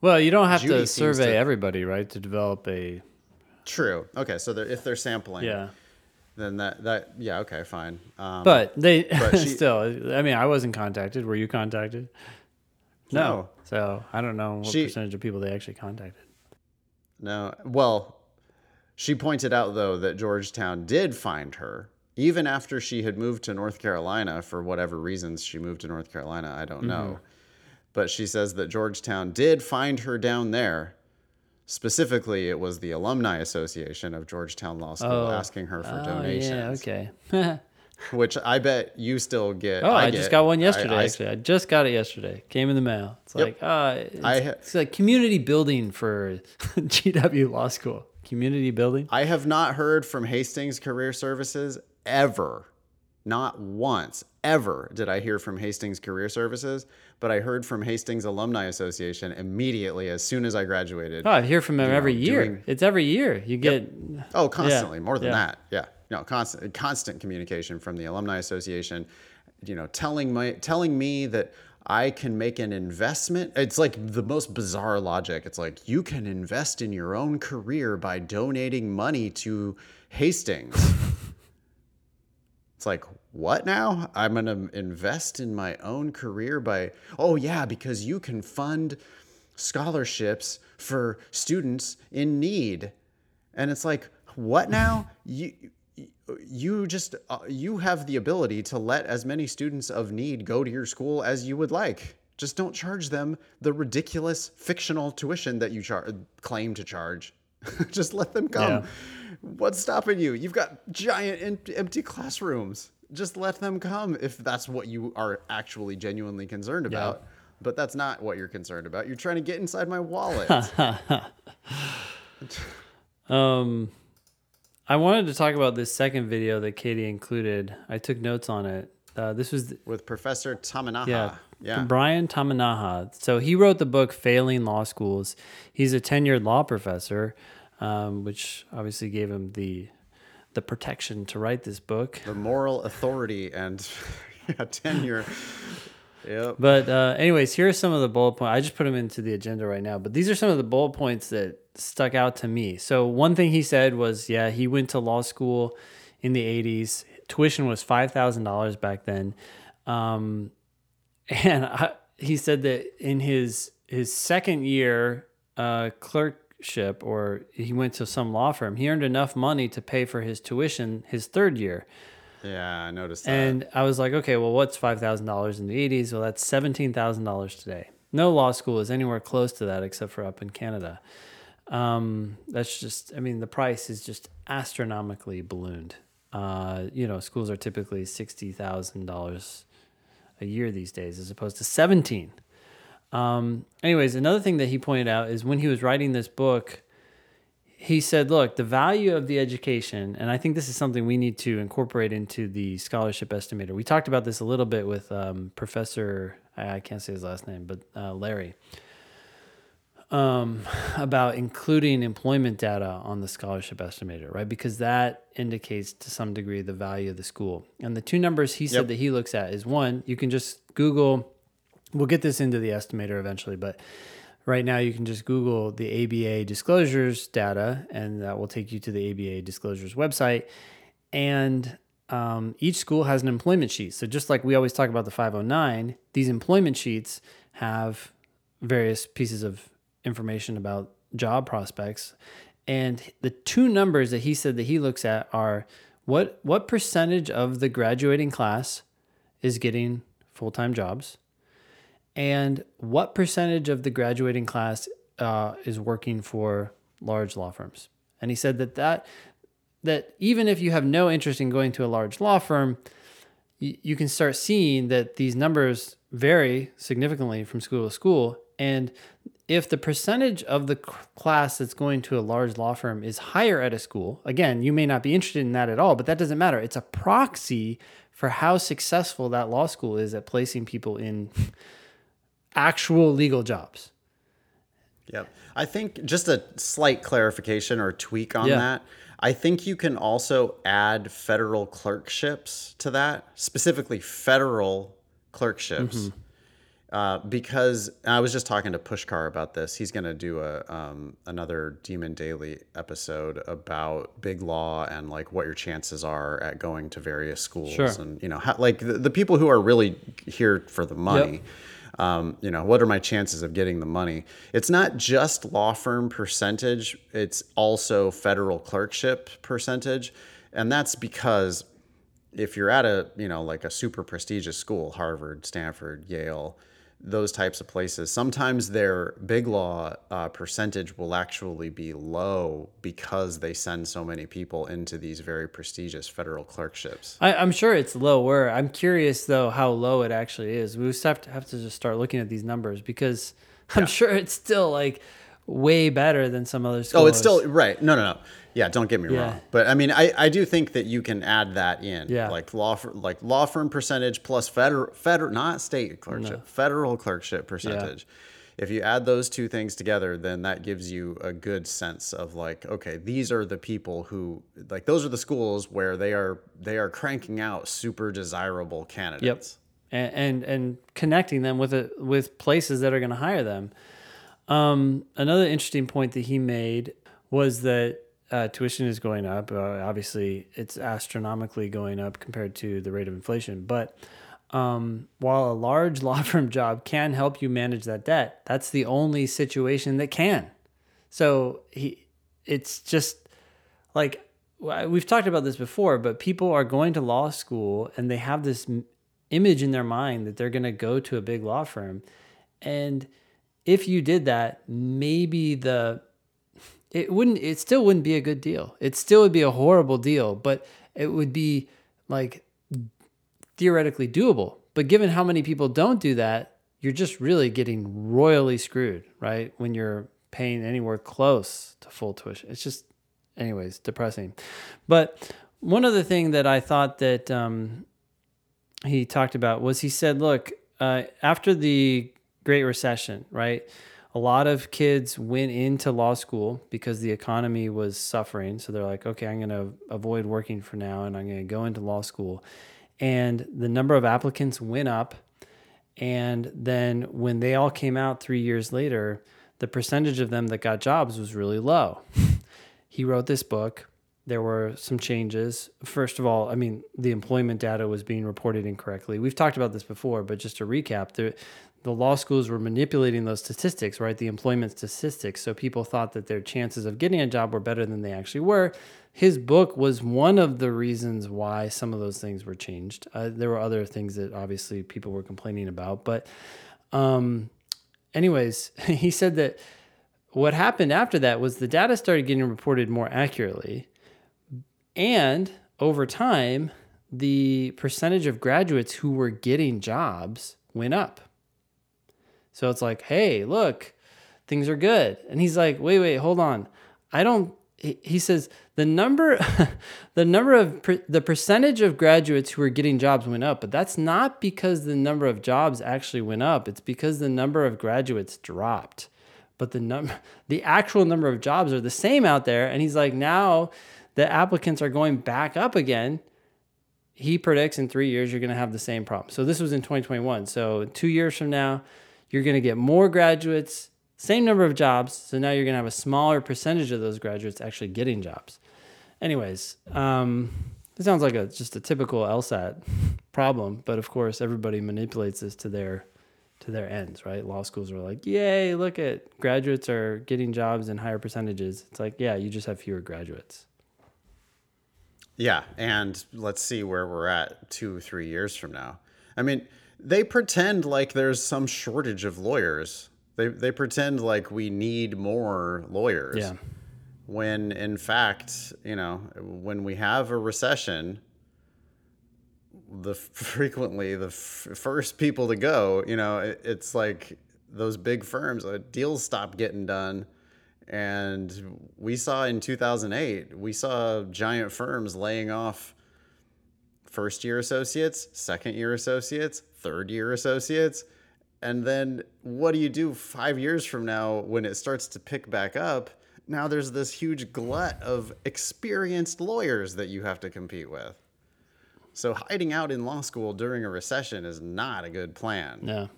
Well, you don't have Judy to survey to- everybody, right, to develop a true. Okay, so they're, if they're sampling, yeah. then that that yeah, okay, fine. Um, But they but *laughs* she- still. I mean, I wasn't contacted. Were you contacted? No. No. So I don't know what She- percentage of people they actually contacted. No. Well, she pointed out though that Georgetown did find her even after she had moved to North Carolina for whatever reasons she moved to North Carolina, I don't know. Mm-hmm. But she says that Georgetown did find her down there. Specifically, it was the Alumni Association of Georgetown Law School Oh. asking her for Oh donations, yeah. Okay. *laughs* which I bet you still get. Oh, I, just get. got one yesterday. I- actually, I just got it yesterday. Came in the mail. It's Yep. like, uh, it's, I ha- it's like community building for *laughs* GW Law School. Community building. I have not heard from Hastings Career Services ever. Not once ever did I hear from Hastings Career Services, but I heard from Hastings Alumni Association immediately as soon as I graduated. Oh, I hear from them every know, year. doing- it's every year. You get. Oh, constantly, more than yeah. that. Yeah. No, constant constant communication from the Alumni Association, you know, telling my telling me that I can make an investment. It's like the most bizarre logic. It's like you can invest in your own career by donating money to Hastings. It's like, what now? I'm going to invest in my own career by, oh, yeah, because you can fund scholarships for students in need. And it's like, what now? You, you just, uh, you have the ability to let as many students of need go to your school as you would like. Just don't charge them the ridiculous fictional tuition that you char- claim to charge. *laughs* just let them come. Yeah. What's stopping you? You've got giant em- empty classrooms. Just let them come if that's what you are actually genuinely concerned about. But that's not what you're concerned about. You're trying to get inside my wallet. *laughs* *laughs* Um, I wanted to talk about this second video that Katie included. I took notes on it. Uh, this was with Professor Tamanaha. Yeah. Yeah. Brian Tamanaha. So he wrote the book Failing Law Schools. He's a tenured law professor, um, which obviously gave him the the protection to write this book. The moral authority and *laughs* yeah, tenure. But uh, anyways, here are some of the bullet points. I just put them into the agenda right now. But these are some of the bullet points that stuck out to me. So one thing he said was, yeah, he went to law school in the '80s. Tuition was five thousand dollars back then, um, *laughs* and I, he said that in his his second year uh, clerkship, or he went to some law firm, he earned enough money to pay for his tuition his third year. Yeah, I noticed that. And I was like, okay, well, what's five thousand dollars in the eighties? Well, that's seventeen thousand dollars today. No law school is anywhere close to that except for up in Canada. Um, that's just, I mean, the price is just astronomically ballooned. Uh, you know, schools are typically sixty thousand dollars a year these days, as opposed to seventeen. Um, anyways, another thing that he pointed out is when he was writing this book, he said, look, the value of the education, and I think this is something we need to incorporate into the scholarship estimator. We talked about this a little bit with um, Professor, I can't say his last name, but uh, Larry, um, about including employment data on the scholarship estimator, right? Because that indicates to some degree the value of the school. And the two numbers he said Yep. that he looks at is one, you can just Google, we'll get this into the estimator eventually, but right now you can just Google the ABA disclosures data, and that will take you to the ABA disclosures website. And um, each school has an employment sheet. So just like we always talk about the 509, these employment sheets have various pieces of information about job prospects. And the two numbers that he said that he looks at are what what percentage of the graduating class is getting full-time jobs and what percentage of the graduating class uh, is working for large law firms? And he said that that that even if you have no interest in going to a large law firm you, you can start seeing that these numbers vary significantly from school to school. And if the percentage of the class that's going to a large law firm is higher at a school again you may not be interested in that at all but that doesn't matter. It's a proxy for how successful that law school is at placing people in actual legal jobs Yep. I think just a slight clarification or tweak on Yeah. that. I think you can also add federal clerkships to that, specifically federal clerkships. Uh, because I was just talking to Pushkar about this. He's going to do a um, another Demon Daily episode about big law and like what your chances are at going to various schools Sure. and you know how, like the, the people who are really here for the money. Um, you know, what are my chances of getting the money? It's not just law firm percentage; it's also federal clerkship percentage, and that's because if you're at a you know like a super prestigious school harvard stanford yale those types of places sometimes their big law uh, percentage will actually be low because they send so many people into these very prestigious federal clerkships I, I'm sure it's lower. I'm curious though how low it actually is. We just have to have to just start looking at these numbers because I'm sure it's still like way better than some other schools. oh it's still right no no no yeah don't get me Yeah. wrong. But i mean I, I do think that you can add that in. Yeah. like law like law firm percentage plus federal federal not state clerkship federal clerkship percentage. If you add those two things together then that gives you a good sense of like okay these are the people who like those are the schools where they are they are cranking out super desirable candidates. And and, and connecting them with a, with places that are going to hire them. Um, another interesting point that he made was that uh, tuition is going up. Uh, obviously, it's astronomically going up compared to the rate of inflation. But um, while a large *laughs* law firm job can help you manage that debt, that's the only situation that can. So he, it's just like we've talked about this before, but people are going to law school and they have this image in their mind that they're going to go to a big law firm. And if you did that, maybe the it wouldn't it still wouldn't be a good deal. It still would be a horrible deal, but it would be like theoretically doable. But given how many people don't do that, you're just really getting royally screwed, right? When you're paying anywhere close to full tuition. It's just anyways, depressing. But one other thing that I thought that um, he talked about was he said, look, uh, after the Great Recession, right? A lot of kids went into law school because the economy was suffering. So they're like, okay, I'm going to avoid working for now and I'm going to go into law school. And the number of applicants went up. And then when they all came out three years later, the percentage of them that got jobs was really low. *laughs* he wrote this book. There were some changes. First of all, I mean, the employment data was being reported incorrectly. We've talked about this before, but just to recap, the, the law schools were manipulating those statistics, right? The employment statistics. So people thought that their chances of getting a job were better than they actually were. His book was one of the reasons why some of those things were changed. Uh, there were other things that obviously people were complaining about, but um, anyways, *laughs* he said that what happened after that was the data started getting reported more accurately. And over time, the percentage of graduates who were getting jobs went up. So it's like, hey, look, things are good. And he's like, wait, wait, hold on. I don't. He says the number, *laughs* the number of per, the percentage of graduates who are getting jobs went up, but that's not because the number of jobs actually went up. It's because the number of graduates dropped. But the number, *laughs* the actual number of jobs are the same out there. And he's like, now the applicants are going back up again he predicts in three years you're going to have the same problem. So this was in 2021. So two years from now, you're going to get more graduates, same number of jobs. So now you're going to have a smaller percentage of those graduates actually getting jobs. Anyways, um, it sounds like a just a typical LSAT problem, but of course everybody manipulates this to their to their ends, right? Law schools are like, "Yay, look at graduates are getting jobs in higher percentages." It's like, "Yeah, you just have fewer graduates." Yeah, and let's see where we're at two, three years from now. I mean, they pretend like there's some shortage of lawyers. They they pretend like we need more lawyers. Yeah. When in fact, you know, when we have a recession, the *laughs* frequently the f- first people to go, you know, it, it's like those big firms, uh, deals stop getting done. And we saw in 2008, we saw giant firms laying off first year associates, second year associates, third year associates. And then what do you do five years from now when it starts to pick back up? now there's this huge glut of experienced lawyers that you have to compete with. So hiding out in law school during a recession is not a good plan. No,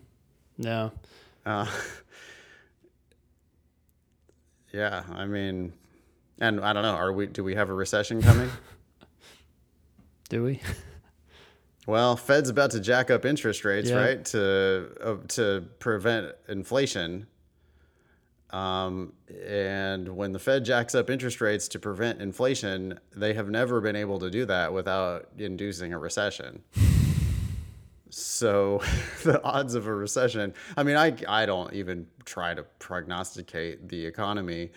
no. Uh, *laughs* yeah, I mean, and I don't know. Are we? Do we have a recession coming? *laughs* Do we? *laughs* well, Fed's about to jack up interest rates, Yeah. right, to uh, to prevent inflation. Um, and when the Fed jacks up interest rates to prevent inflation, they have never been able to do that without inducing a recession. So *laughs* the odds of a recession, I mean, I, I don't even try to prognosticate the economy,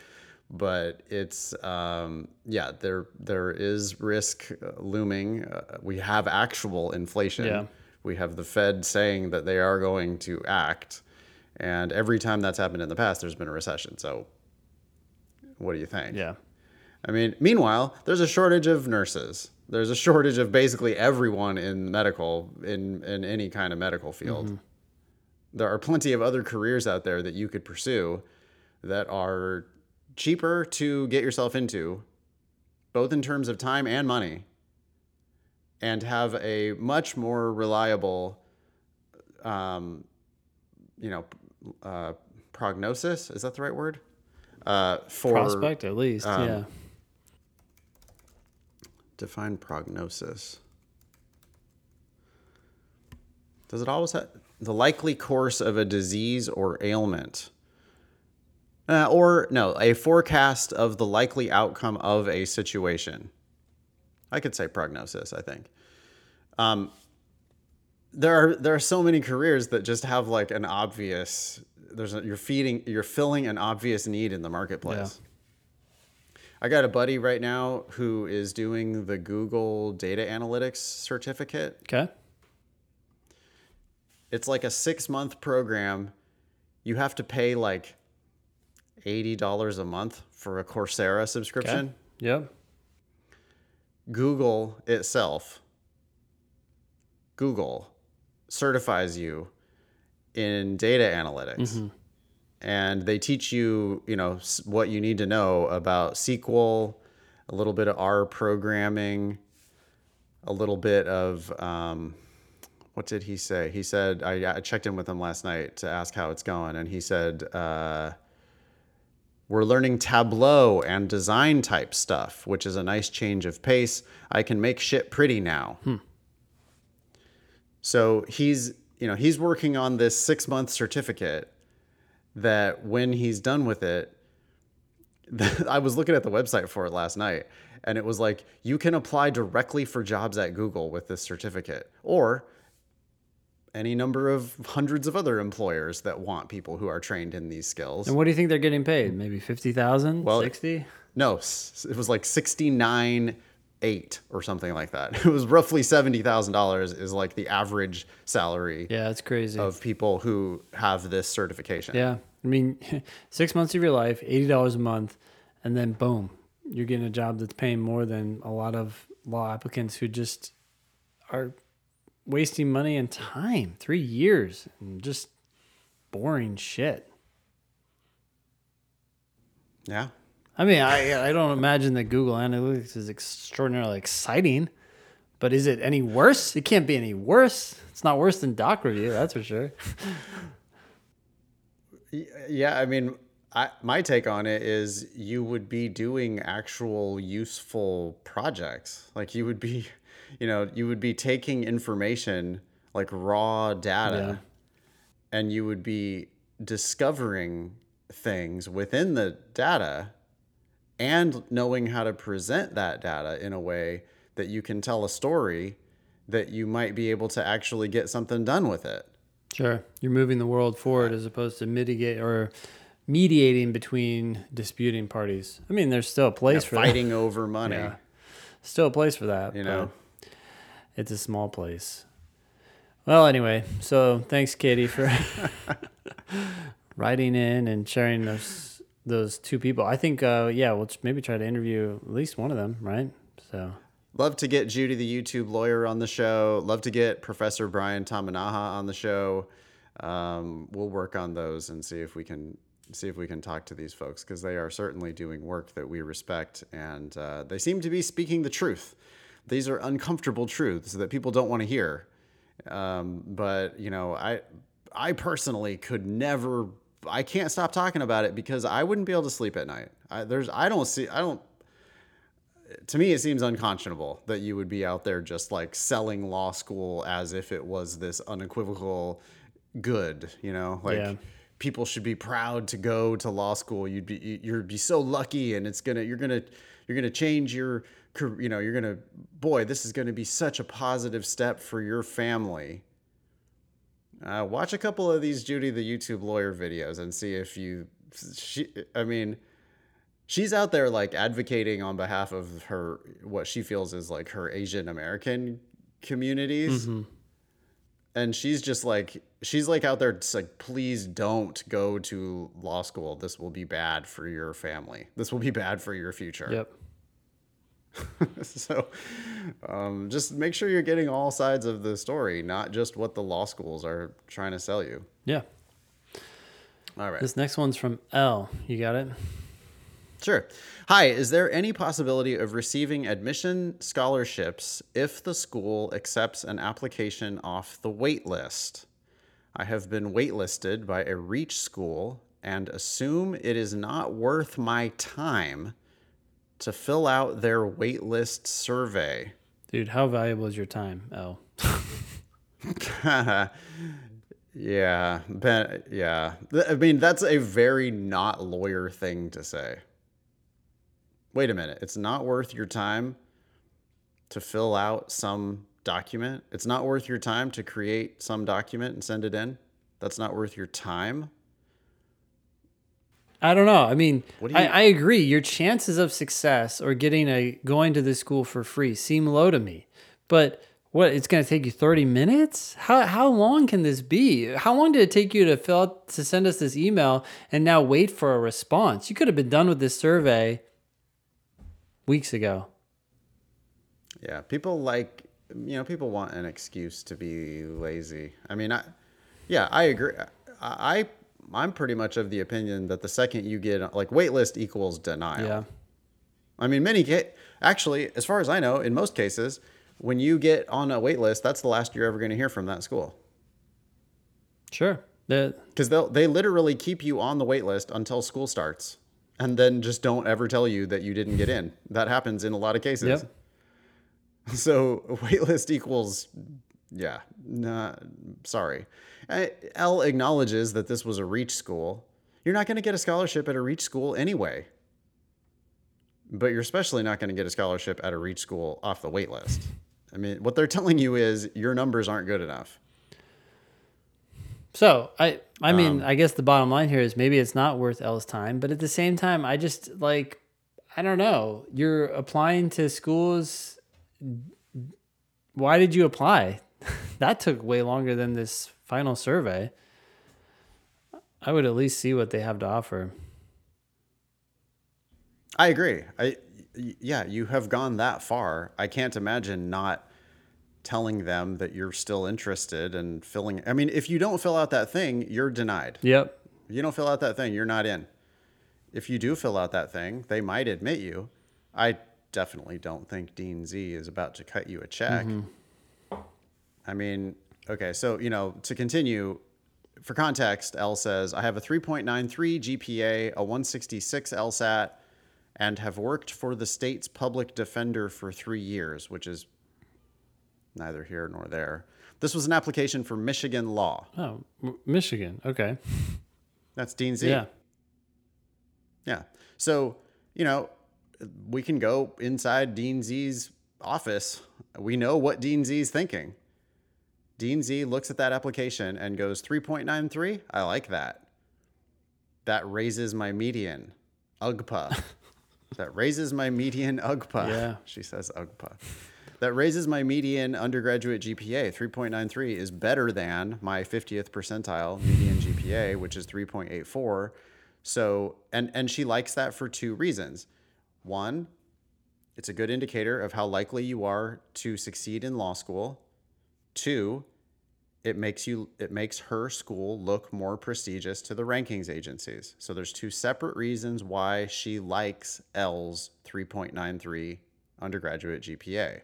but it's, um, yeah, there, there is risk uh, looming. Uh, we have actual inflation. Yeah. We have the Fed saying that they are going to act. And every time that's happened in the past, there's been a recession. So what do you think? Yeah. I mean, meanwhile, there's a shortage of nurses. There's a shortage of basically everyone in medical, in, in any kind of medical field. There are plenty of other careers out there that you could pursue that are cheaper to get yourself into, both in terms of time and money, and have a much more reliable, um, you know, uh, prognosis. Is that the right word? Uh, for Prospect, at least. um, yeah. Define prognosis. Does it always have the likely course of a disease or ailment? Uh, or no, a forecast of the likely outcome of a situation. I could say prognosis. I think. Um, there are there are so many careers that just have like an obvious. There's a, you're feeding you're filling an obvious need in the marketplace. I got a buddy right now who is doing the Google Data Analytics certificate. Okay. It's like a six month program. You have to pay like $80 a month for a Coursera subscription. Okay. Yep. Google itself, Google certifies you in data analytics. And they teach you, you know, what you need to know about SQL, a little bit of R programming, a little bit of, um, what did he say? He said, I, I checked in with him last night to ask how it's going. And he said, uh, we're learning Tableau and design type stuff, which is a nice change of pace. I can make shit pretty now. Hmm. So he's, you know, he's working on this six month certificate that when he's done with it, *laughs* I was looking at the website for it last night and it was like, you can apply directly for jobs at Google with this certificate or any number of hundreds of other employers that want people who are trained in these skills. And what do you think they're getting paid? Maybe 50,000? Well, 60? No, it was like sixty nine eight or something like that. *laughs* It was roughly seventy thousand dollars is like the average salary Yeah, that's crazy. of people who have this certification. Yeah. I mean, *laughs* six months of your life, $80 a month, and then boom, you're getting a job that's paying more than a lot of law applicants who just are wasting money and time. Three years and just boring shit. Yeah. I mean, I, I don't imagine that Google Analytics is extraordinarily exciting, but is it any worse? It can't be any worse. It's not worse than Doc Review, that's for sure. Yeah, I mean, I, my take on it is you would be doing actual useful projects. Like you would be, you know, you would be taking information like raw data and you would be discovering things within the data and knowing how to present that data in a way that you can tell a story that you might be able to actually get something done with it. Sure. You're moving the world forward as opposed to mitigate or mediating between disputing parties. I mean, there's still a place for that. Fighting over money. Yeah. Still a place for that. You know? It's a small place. Well, anyway, so thanks, Katie, for *laughs* writing in and sharing those those two people. I think, uh, yeah, we'll maybe try to interview at least one of them, right? So Love to get Judy, the YouTube lawyer, on the show. Love to get Professor Brian Tamanaha on the show. Um, we'll work on those and see if we can see if we can talk to these folks because they are certainly doing work that we respect and uh, they seem to be speaking the truth. These are uncomfortable truths that people don't want to hear. Um, but you know, I I personally could never. I can't stop talking about it because I wouldn't be able to sleep at night. I, there's I don't see I don't. To me, it seems unconscionable that you would be out there just like selling law school as if it was this unequivocal good. You know, like. Yeah people should be proud to go to law school. You'd be you'd be so lucky, and it's gonna you're gonna you're gonna change your you know you're gonna boy this is gonna be such a positive step for your family. Uh, watch a couple of these Judy the YouTube lawyer videos and see if you she I mean she's out there like advocating on behalf of her what she feels is like her Asian American communities. Mm-hmm. And she's just like she's like out there just like please don't go to law school. This will be bad for your family. This will be bad for your future. Yep *laughs* so um, just make sure you're getting all sides of the story not just what the law schools are trying to sell you. Yeah. All right. This next one's from l. You got it? Sure. Hi, is there any possibility of receiving admission scholarships if the school accepts an application off the wait list? I have been waitlisted by a reach school and assume it is not worth my time to fill out their waitlist survey. Dude, how valuable is your time, L? *laughs* yeah, ben, yeah. I mean, that's a very not lawyer thing to say wait a minute, it's not worth your time to fill out some document. It's not worth your time to create some document and send it in. That's not worth your time. I don't know. I mean, you, I, I agree. Your chances of success or getting a going to this school for free seem low to me. But what it's going to take you 30 minutes how, how long can this be how long did it take you to fill out to send us this email and now wait for a response you could have been done with this survey weeks ago. Yeah, people like you know people want an excuse to be lazy. I mean, I yeah, I agree. I I'm pretty much of the opinion that the second you get like waitlist equals denial. Yeah. I mean, many get actually, as far as I know, in most cases, when you get on a waitlist, that's the last you're ever going to hear from that school. Sure. Because they they literally keep you on the waitlist until school starts and then just don't ever tell you that you didn't get in. That happens in a lot of cases. Yep. *laughs* So waitlist equals, yeah, nah, sorry. L acknowledges that this was a reach school. You're not going to get a scholarship at a reach school anyway. But you're especially not going to get a scholarship at a reach school off the waitlist. I mean, what they're telling you is your numbers aren't good enough. So I I mean um, I guess the bottom line here is maybe it's not worth L's time, but at the same time I just like I don't know. You're applying to schools. Why did you apply? *laughs* that took way longer than this final survey. I would at least see what they have to offer. I agree. I yeah, you have gone that far. I can't imagine not telling them that you're still interested and filling I mean, if you don't fill out that thing, you're denied. Yep. If you don't fill out that thing, you're not in. If you do fill out that thing, they might admit you. I definitely don't think Dean Z is about to cut you a check. Mm-hmm. I mean, okay, so, you know, to continue, for context, L says, I have a 3.93 GPA, a 166 LSAT, and have worked for the state's public defender for three years, which is neither here nor there. This was an application for Michigan law. Oh, M- Michigan. Okay. That's Dean Z. Yeah. Yeah. So, you know, we can go inside Dean Z's office. We know what Dean Z's thinking. Dean Z looks at that application and goes 3.93. I like that. That raises my median. UGPA. *laughs* that raises my median UGPA. Yeah. She says UGPA that raises my median undergraduate GPA. 3.93 is better than my 50th percentile median GPA, which is 3.84. So, and and she likes that for two reasons. One, it's a good indicator of how likely you are to succeed in law school. Two, it makes you it makes her school look more prestigious to the rankings agencies. So there's two separate reasons why she likes L's 3.93 undergraduate GPA.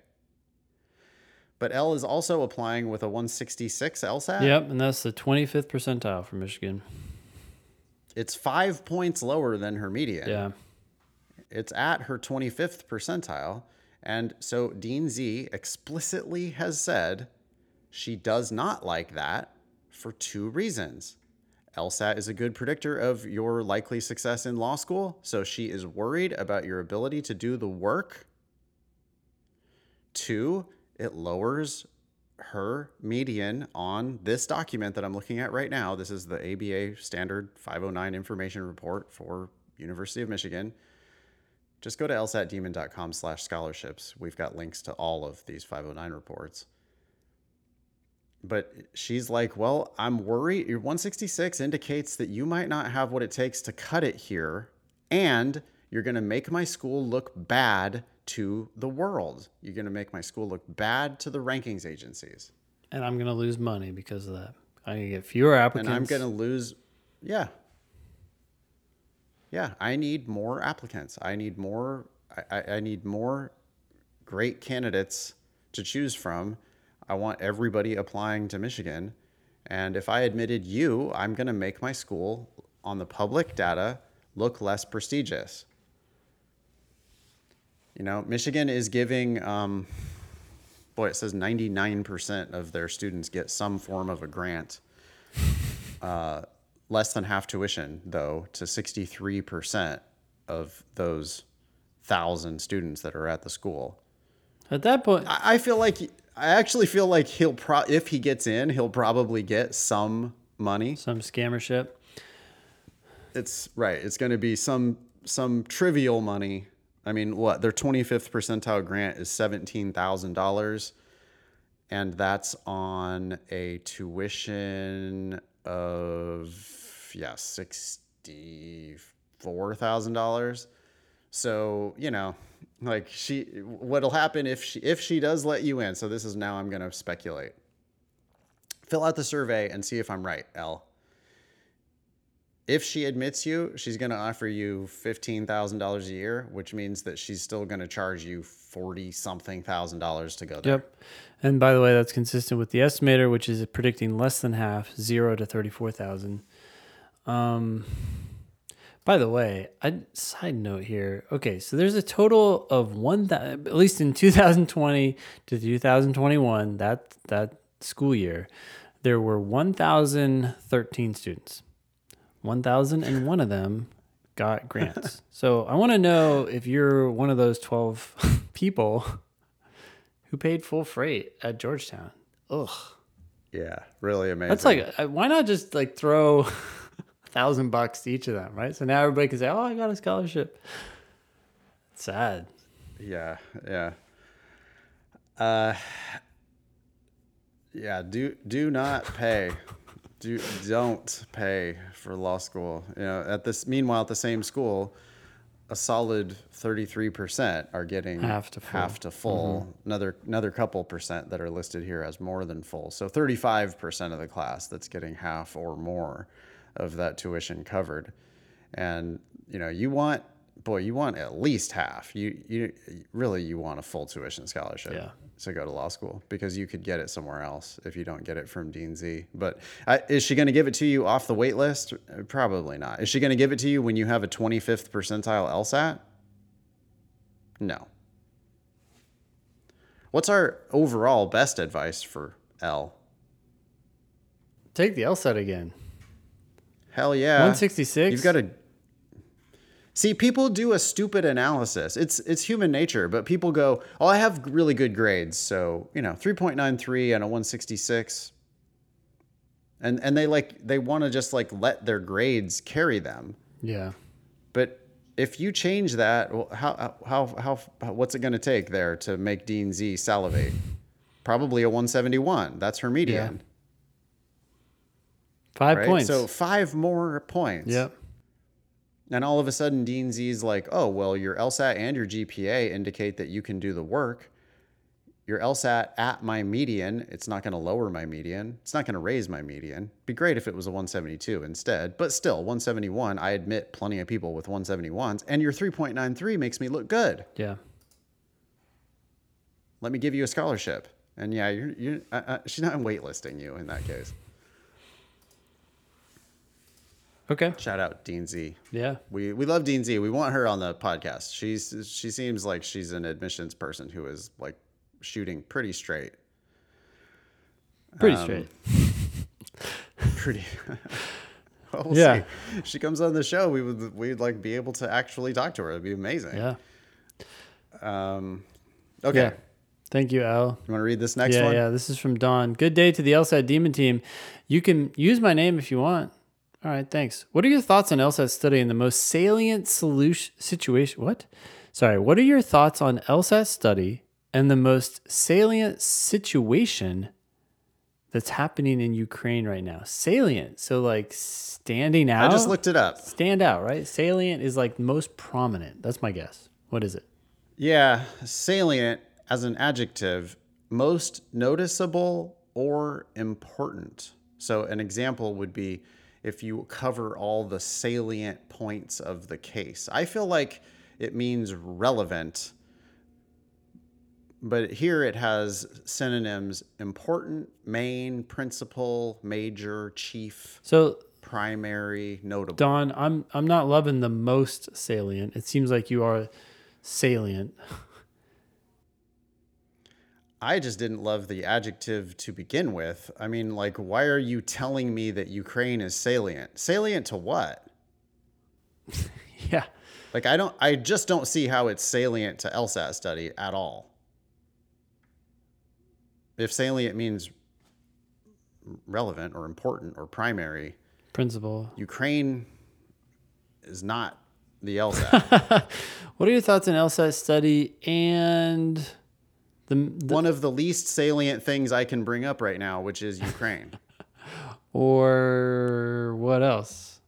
But L is also applying with a 166 LSAT. Yep, and that's the 25th percentile for Michigan. It's five points lower than her median. Yeah. It's at her 25th percentile. And so Dean Z explicitly has said she does not like that for two reasons. LSAT is a good predictor of your likely success in law school, so she is worried about your ability to do the work. Two, it lowers her median on this document that I'm looking at right now. This is the ABA Standard 509 Information Report for University of Michigan. Just go to lsatdemon.com slash scholarships. We've got links to all of these 509 reports. But she's like, well, I'm worried. Your 166 indicates that you might not have what it takes to cut it here. And you're going to make my school look bad to the world. You're going to make my school look bad to the rankings agencies. And I'm going to lose money because of that. I'm going to get fewer applicants. And I'm going to lose, yeah. Yeah, I need more applicants. I need more. I, I need more great candidates to choose from. I want everybody applying to Michigan. And if I admitted you, I'm going to make my school on the public data look less prestigious. You know, Michigan is giving, um, boy, it says 99% of their students get some form of a grant. Uh, less than half tuition, though, to 63% of those thousand students that are at the school. At that point, I, I feel like I actually feel like he'll pro if he gets in, he'll probably get some money. some scammership. It's right. It's going to be some some trivial money. I mean, what their 25th percentile grant is seventeen thousand dollars, and that's on a tuition of yeah sixty four thousand dollars. So you know, like she, what'll happen if she if she does let you in? So this is now I'm going to speculate. Fill out the survey and see if I'm right, L. If she admits you, she's going to offer you $15,000 a year, which means that she's still going to charge you 40 something thousand dollars to go there. Yep. And by the way, that's consistent with the estimator, which is predicting less than half, zero to 34,000. Um, by the way, I side note here. Okay, so there's a total of one at least in *laughs* 2020 to 2021, that that school year, there were 1,013 students. 1,001 of them got grants. *laughs* so I want to know if you're one of those 12 *laughs* people who paid full freight at Georgetown. Ugh. Yeah, really amazing. That's like, uh, why not just like throw a thousand bucks to each of them, right? So now everybody can say, "Oh, I got a scholarship." It's sad. Yeah, yeah. Uh, yeah. Do do not pay. do don't pay for law school. You know, at this meanwhile at the same school, a solid thirty three percent are getting Half to full. Mm-hmm. half to full. Another another couple percent that are listed here as more than full. So thirty five percent of the class that's getting half or more of that tuition covered. And you know, you want boy, you want at least half. You you really you want a full tuition scholarship Yeah. to go to law school because you could get it somewhere else if you don't get it from Dean Z. But uh, is she going to give it to you off the wait list? Probably not. Is she going to give it to you when you have a 25th percentile LSAT? No. What's our overall best advice for L? Take the LSAT again. Hell yeah. 166? You've got to See, people do a stupid analysis. It's it's human nature, but people go, "Oh, I have really good grades." So, you know, 3.93 and a 166. And and they like they want to just like let their grades carry them. Yeah. But if you change that, well, how how how, how what's it going to take there to make Dean Z salivate? Probably a 171. That's her median. Five Right? points. So five more points. yep. And all of a sudden, Dean Z's like, oh, well, your LSAT and your GPA indicate that you can do the work. your LSAT at my median. It's not going to lower my median. It's not going to raise my median. Be great if it was a 172 instead, but still 171. I admit plenty of people with 171s, and your 3.93 makes me look good. Yeah. Let me give you a scholarship. And yeah, you're, you're uh, uh, she's not waitlisting you in that case. Okay. Shout out Dean Z. Yeah. We we love Dean Z. We want her on the podcast. She's she seems like she's an admissions person who is like shooting pretty straight. Pretty Um, straight. *laughs* Pretty. well, *laughs* we'll Yeah. see. She comes on the show. We would we'd like be able to actually talk to her. It'd be amazing. Yeah. Um. Okay. Yeah. Thank you, Al. You want to read this next yeah, one? yeah. This is from Don. Good day to the LSAT Demon Team. You can use my name if you want. All right, thanks. What are your thoughts on LSAT study and the most salient solution situation? What? Sorry. What are your thoughts on LSAT study and the most salient situation that's happening in Ukraine right now? Salient. So like standing out. I just looked it up. stand out, right? Salient is like most prominent. That's my guess. What is it? Yeah, salient as an adjective, most noticeable or important. So, an example would be if you cover all the salient points of the case. I feel like it means relevant, but here it has synonyms important, main, principal, major, chief, So primary, notable. Don, I'm I'm not loving the most salient. It seems like you are salient. *laughs* I just didn't love the adjective to begin with. I mean, like, why are you telling me that Ukraine is salient? Salient to what? *laughs* Yeah. Like, I don't, I just don't see how it's salient to LSAT study at all. If salient means relevant or important or primary, principle, Ukraine is not the LSAT. *laughs* What are your thoughts on LSAT study and the, the One of the least salient things I can bring up right now, which is Ukraine. *laughs* or what else?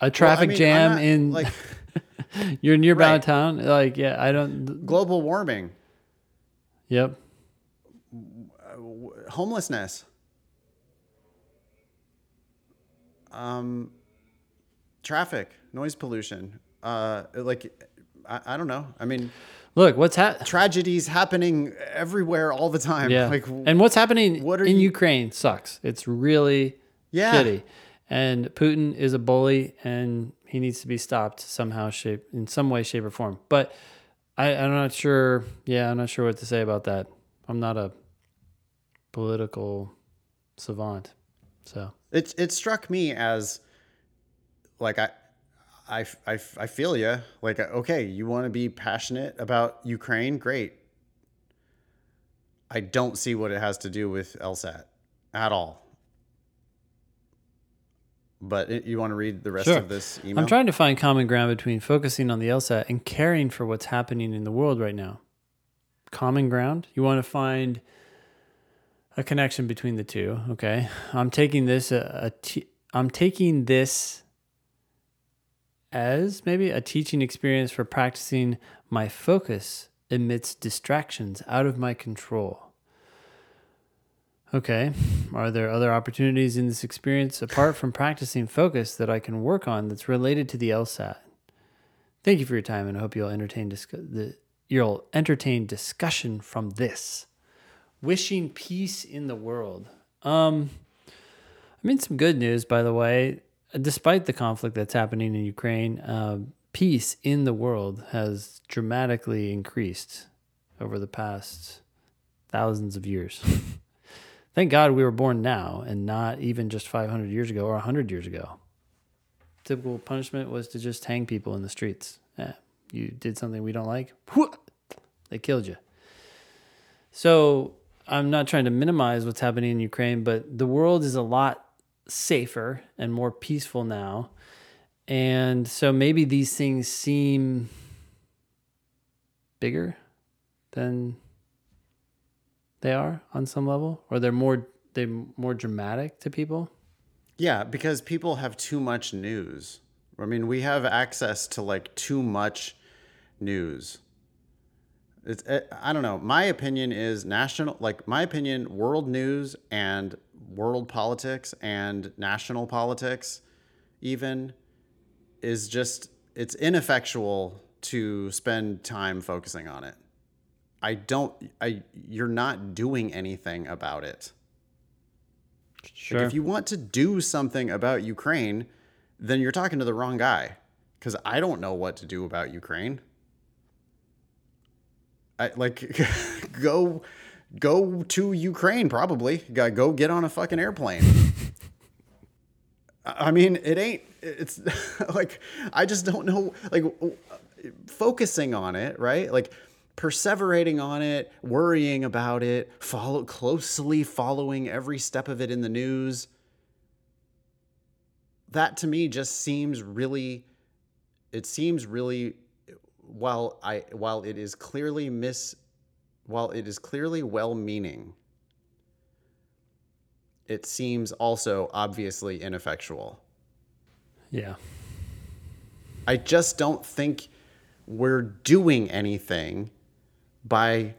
A Well, I traffic mean, jam not- in like *laughs* you're near Right. downtown. Like yeah, I don't. global warming. Yep. homelessness um traffic noise pollution uh like I, I don't know i mean Look, what's happening? tragedies happening everywhere all the time Yeah. like and what's happening what in you- Ukraine sucks. It's really Yeah. shitty. And Putin is a bully and he needs to be stopped somehow, shape in some way, shape, or form. But I, I'm not sure. Yeah, I'm not sure what to say about that. I'm not a political savant. So it, it struck me as like I, I, I, I feel you like uh, okay you want to be passionate about ukraine great i don't see what it has to do with lsat at all but it, you want to read the rest Sure. of this email I'm trying to find common ground between focusing on the LSAT and caring for what's happening in the world right now. Common ground? You want to find a connection between the two. Okay. I'm taking this a, a t- I'm taking this as maybe a teaching experience for practicing my focus amidst distractions out of my control. Okay. Are there other opportunities in this experience apart from practicing focus that I can work on that's related to the LSAT? Thank you for your time, and I hope you'll entertain the you'll entertain discussion from this. Wishing peace in the world. Um, I mean, some good news, by the way. Despite the conflict that's happening in Ukraine, uh, peace in the world has dramatically increased over the past thousands of years. *laughs* Thank God we were born now and not even just 500 years ago or 100 years ago. Typical punishment was to just hang people in the streets. Yeah, you did something we don't like, they killed you. So I'm not trying to minimize what's happening in Ukraine, but the world is a lot safer and more peaceful now. And so maybe these things seem bigger than they are on some level or they're more they're more dramatic to people yeah because people have too much news i mean we have access to like too much news It's it, I don't know. My opinion is national like my opinion world news and world politics and national politics even is just it's ineffectual to spend time focusing on it. I don't I you're not doing anything about it. Sure. Like if you want to do something about Ukraine, then you're talking to the wrong guy cuz I don't know what to do about Ukraine. I like *laughs* go go to Ukraine probably. Go go get on a fucking airplane. *laughs* I mean, it ain't it's *laughs* like I just don't know like focusing on it, right? Like perseverating on it, worrying about it, follow closely following every step of it in the news. That to me just seems really it seems really while I while it is clearly mis while it is clearly well-meaning it seems also obviously ineffectual. Yeah. I just don't think we're doing anything by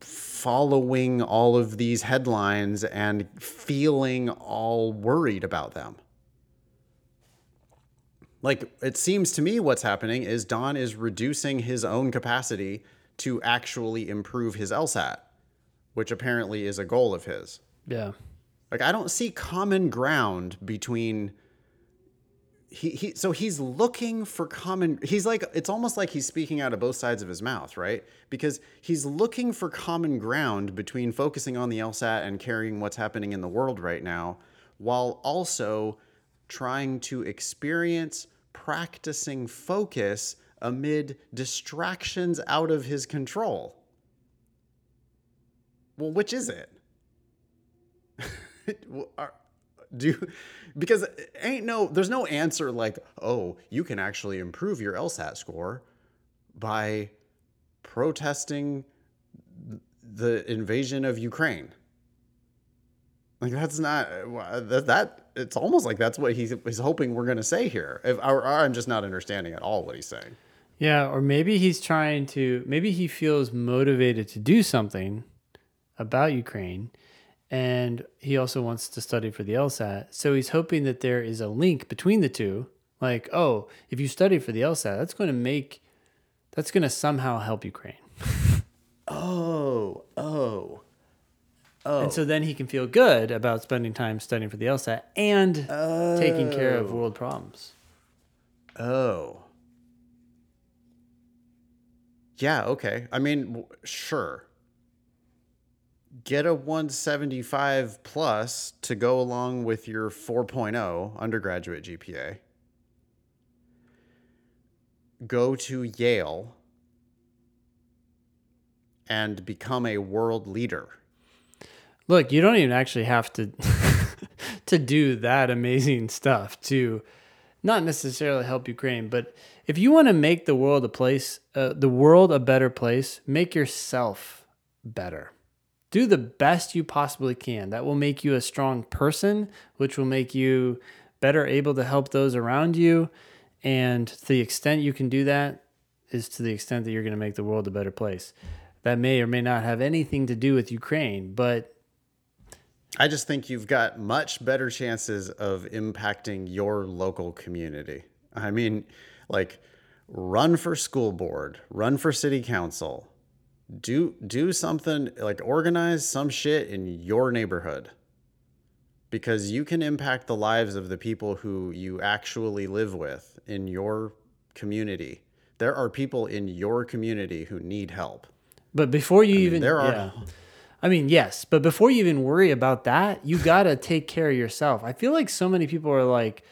following all of these headlines and feeling all worried about them. Like, it seems to me what's happening is Don is reducing his own capacity to actually improve his LSAT, which apparently is a goal of his. Yeah. Like, I don't see common ground between he, he so he's looking for common he's like it's almost like he's speaking out of both sides of his mouth right because he's looking for common ground between focusing on the lsat and carrying what's happening in the world right now while also trying to experience practicing focus amid distractions out of his control. Well which is it? *laughs* Do because ain't no there's no answer like oh you can actually improve your lsat score by protesting the invasion of ukraine. Like that's not that, that it's almost like that's what he's, he's hoping we're going to say here. If, or, or i'm just not understanding at all what he's saying Yeah, or maybe he's trying to maybe he feels motivated to do something about Ukraine and he also wants to study for the LSAT. So he's hoping that there is a link between the two. Like, oh, if you study for the LSAT, that's going to make that's going to somehow help Ukraine. *laughs* oh oh Oh. And so then he can feel good about spending time studying for the LSAT and taking care of oh. world problems. Oh. Yeah, okay. I mean, w- sure. Get a 175 plus to go along with your 4.0 undergraduate GPA. Go to Yale and become a world leader. Look, you don't even actually have to *laughs* to do that amazing stuff to not necessarily help Ukraine, but if you want to make the world a place, uh, the world a better place, make yourself better. Do the best you possibly can. That will make you a strong person, which will make you better able to help those around you. And to the extent you can do that is to the extent that you're going to make the world a better place. That may or may not have anything to do with Ukraine, but I just think you've got much better chances of impacting your local community. I mean, like run for school board, run for city council. Do do something like organize some shit in your neighborhood. Because you can impact the lives of the people who you actually live with in your community. There are people in your community who need help. But before you even, there are- yeah. I mean, yes, but before you even worry about that, you gotta take care of yourself. I feel like so many people are like,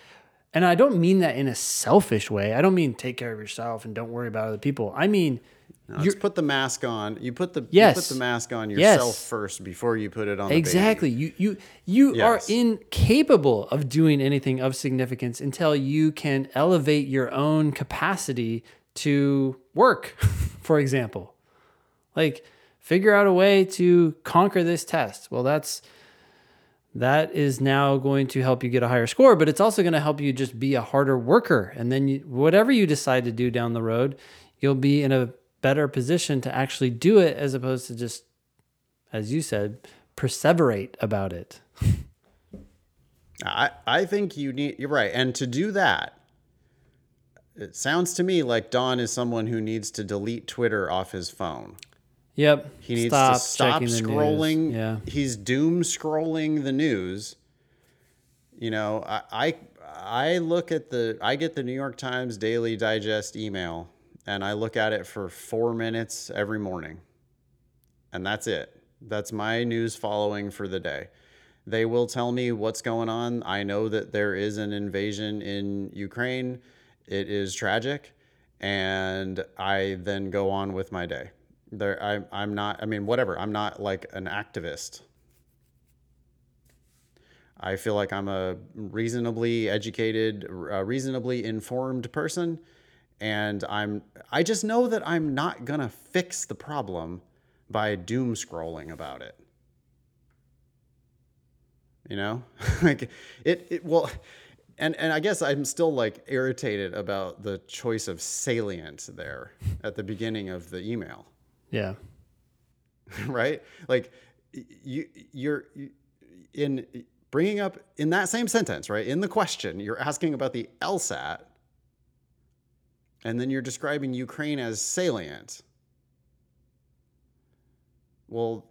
and I don't mean that in a selfish way. I don't mean take care of yourself and don't worry about other people. I mean, Now, let's put the mask on. You put the you Yes. put the mask on Yes. yourself first before you put it on the baby. exactly. You you you are incapable of doing anything of significance until you can elevate your own capacity to work, *laughs* for example. Like figure out a way to conquer this test. Well, that's that is now going to help you get a higher score, but it's also going to help you just be a harder worker. And then you, whatever you decide to do down the road, you'll be in a better position to actually do it as opposed to just, as you said, perseverate about it. I, I think you need, you're right. And to do that, it sounds to me like Don is someone who needs to delete Twitter off his phone. Yep. He needs stop to stop checking the news. scrolling. Yeah. He's doom scrolling the news. You know, I, I I look at the I get the New York Times Daily Digest email and I look at it for 4 minutes every morning. And that's it. That's my news following for the day. They will tell me what's going on. I know that there is an invasion in Ukraine. It is tragic and I then go on with my day. There, I, I'm not. I mean, whatever. I'm not like an activist. I feel like I'm a reasonably educated, reasonably informed person, and I'm. I just know that I'm not gonna fix the problem by doom scrolling about it. You know, *laughs* like it. It well, and and I guess I'm still like irritated about the choice of salient there at the beginning of the email Yeah. *laughs* right? Like you you're in bringing up in that same sentence, right? In the question, you're asking about the LSAT and then you're describing Ukraine as salient. Well,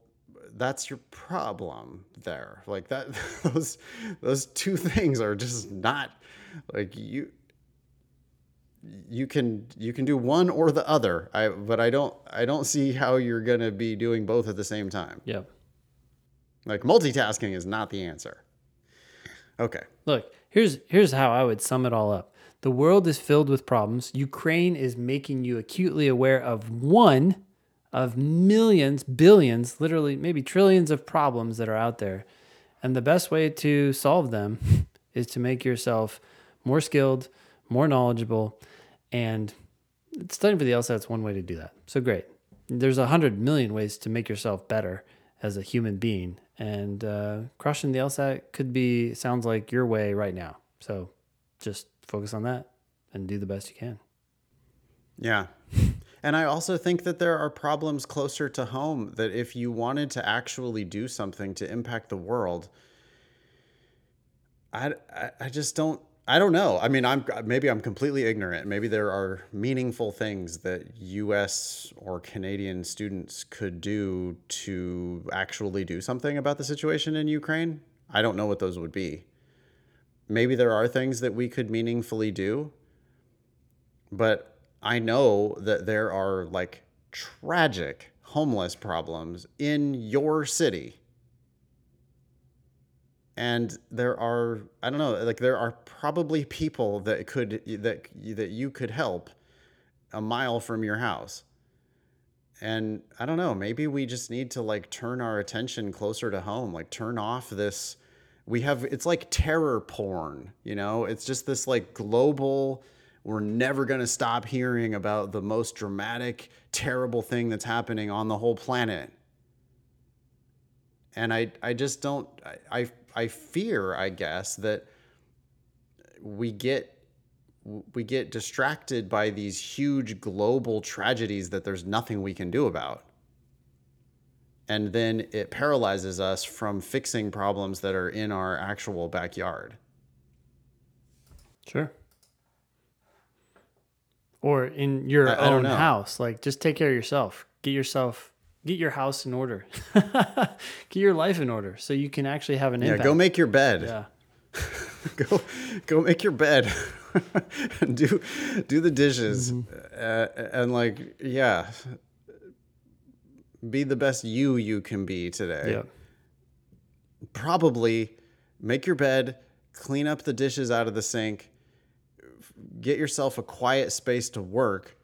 that's your problem there. Like that *laughs* those those two things are just not like you you can you can do one or the other. I but I don't I don't see how you're going to be doing both at the same time. Yep. Like multitasking is not the answer. Okay. Look, here's here's how I would sum it all up. The world is filled with problems. Ukraine is making you acutely aware of one of millions, billions, literally maybe trillions of problems that are out there. And the best way to solve them *laughs* is to make yourself more skilled, more knowledgeable, and studying for the LSAT's one way to do that. So great. There's a hundred million ways to make yourself better as a human being, and uh, crushing the LSAT could be sounds like your way right now. So just focus on that and do the best you can. Yeah. And I also think that there are problems closer to home that if you wanted to actually do something to impact the world, I, I, I just don't I don't know. I mean, I'm maybe I'm completely ignorant. Maybe there are meaningful things that US or Canadian students could do to actually do something about the situation in Ukraine. I don't know what those would be. Maybe there are things that we could meaningfully do. But I know that there are like tragic homeless problems in your city and there are i don't know like there are probably people that could that that you could help a mile from your house. And i don't know maybe we just need to like turn our attention closer to home like turn off this we have it's like terror porn you know? It's just this like global we're never going to stop hearing about the most dramatic terrible thing that's happening on the whole planet. And I I just don't I I, I fear I guess that we get we get distracted by these huge global tragedies that there's nothing we can do about. And then it paralyzes us from fixing problems that are in our actual backyard. Sure. Or in your I- I own know. house. Like just take care of yourself. Get yourself get your house in order. *laughs* get your life in order so you can actually have an Yeah, impact. go make your bed. yeah. *laughs* go go make your bed *laughs* do do the dishes Mm-hmm. uh, and like yeah be the best you you can be today Yeah. probably make your bed clean up the dishes out of the sink get yourself a quiet space to work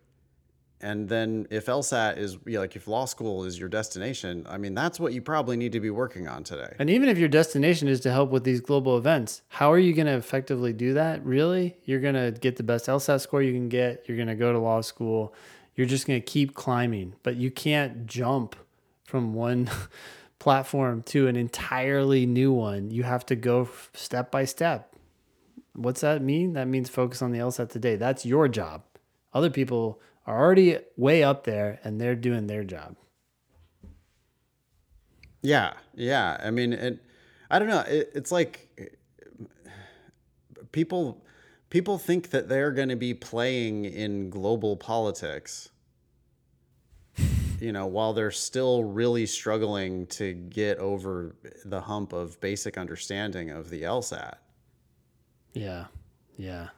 and then if LSAT is you know, like if law school is your destination I mean that's what you probably need to be working on today And even if your destination is to help with these global events, how are you going to effectively do that? Really? You're going to get the best LSAT score you can get. You're going to go to law school. You're just going to keep climbing, but you can't jump from one *laughs* platform to an entirely new one. You have to go step by step. What's that mean? That means focus on the LSAT today. That's your job. Other people are already way up there and they're doing their job. Yeah, yeah. I mean, it, I don't know. It, it's like people people think that they're going to be playing in global politics. You know, while they're still really struggling to get over the hump of basic understanding of the LSAT. Yeah. Yeah.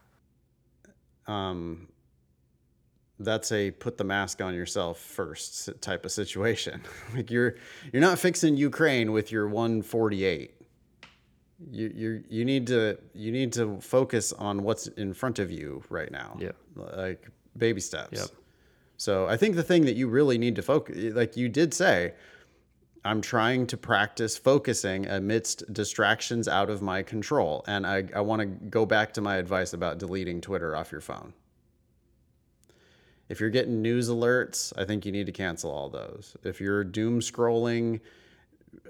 Um, that's a put the mask on yourself first type of situation. *laughs* like you're you're not fixing Ukraine with your 148. You you you need to you need to focus on what's in front of you right now. Yep. Like baby steps. Yep. So I think the thing that you really need to focus like you did say I'm trying to practice focusing amidst distractions out of my control. And I, I want to go back to my advice about deleting Twitter off your phone. If you're getting news alerts, I think you need to cancel all those. If you're doom scrolling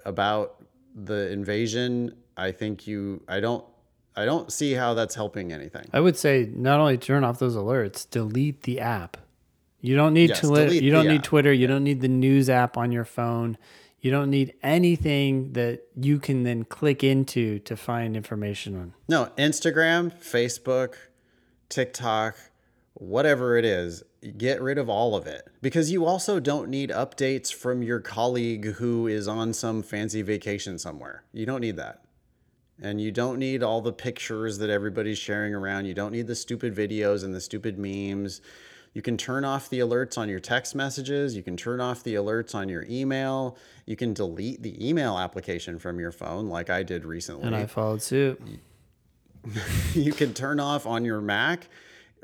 about the invasion, I think you I don't I don't see how that's helping anything. I would say not only turn off those alerts, delete the app. You don't need Yes, delete you don't need app. Twitter, you don't need the news app on your phone. You don't need anything that you can then click into to find information on. No, Instagram, Facebook, TikTok, whatever it is, get rid of all of it because you also don't need updates from your colleague who is on some fancy vacation somewhere. You don't need that. And you don't need all the pictures that everybody's sharing around. You don't need the stupid videos and the stupid memes. You can turn off the alerts on your text messages. You can turn off the alerts on your email. You can delete the email application from your phone, like I did recently And I followed suit. *laughs* you can turn off on your Mac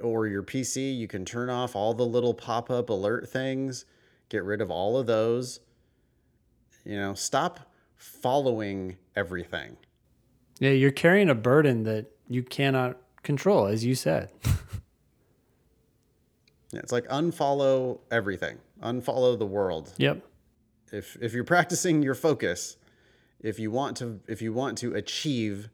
or your PC, you can turn off all the little pop up alert things, get rid of all of those. You know, stop following everything. Yeah, you're carrying a burden that you cannot control, as you said. *laughs* Yeah, It's like unfollow everything, unfollow the world. yep. If, if you're *laughs* practicing your focus, if you want to if you want to achieve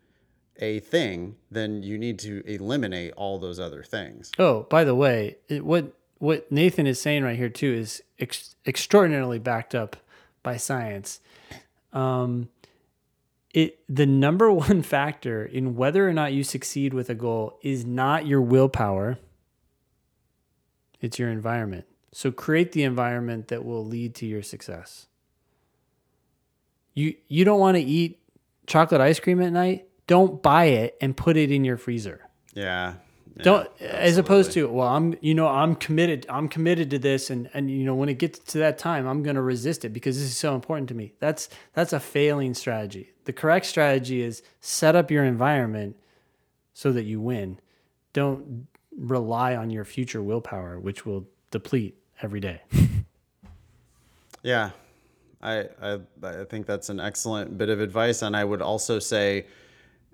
a thing, then you need to eliminate all those other things. Oh, by the way, it, what what Nathan is saying right here too is ex- extraordinarily backed up by science. Um, it the number *laughs* one factor in whether or not you succeed with a goal is not your willpower. It's your environment. So create the environment that will lead to your success. You you don't want to eat chocolate ice cream at night? Don't buy it and put it in your freezer. Yeah. yeah, don't as opposed to well i'm you know i'm committed i'm committed to this and and you know when it gets to that time i'm going to resist it because this is so important to me. That's that's a failing strategy. The correct strategy is set up your environment so that you win. Don't rely on your future willpower which will deplete every day. *laughs* Yeah, I, I I think that's an excellent bit of advice, and I would also say,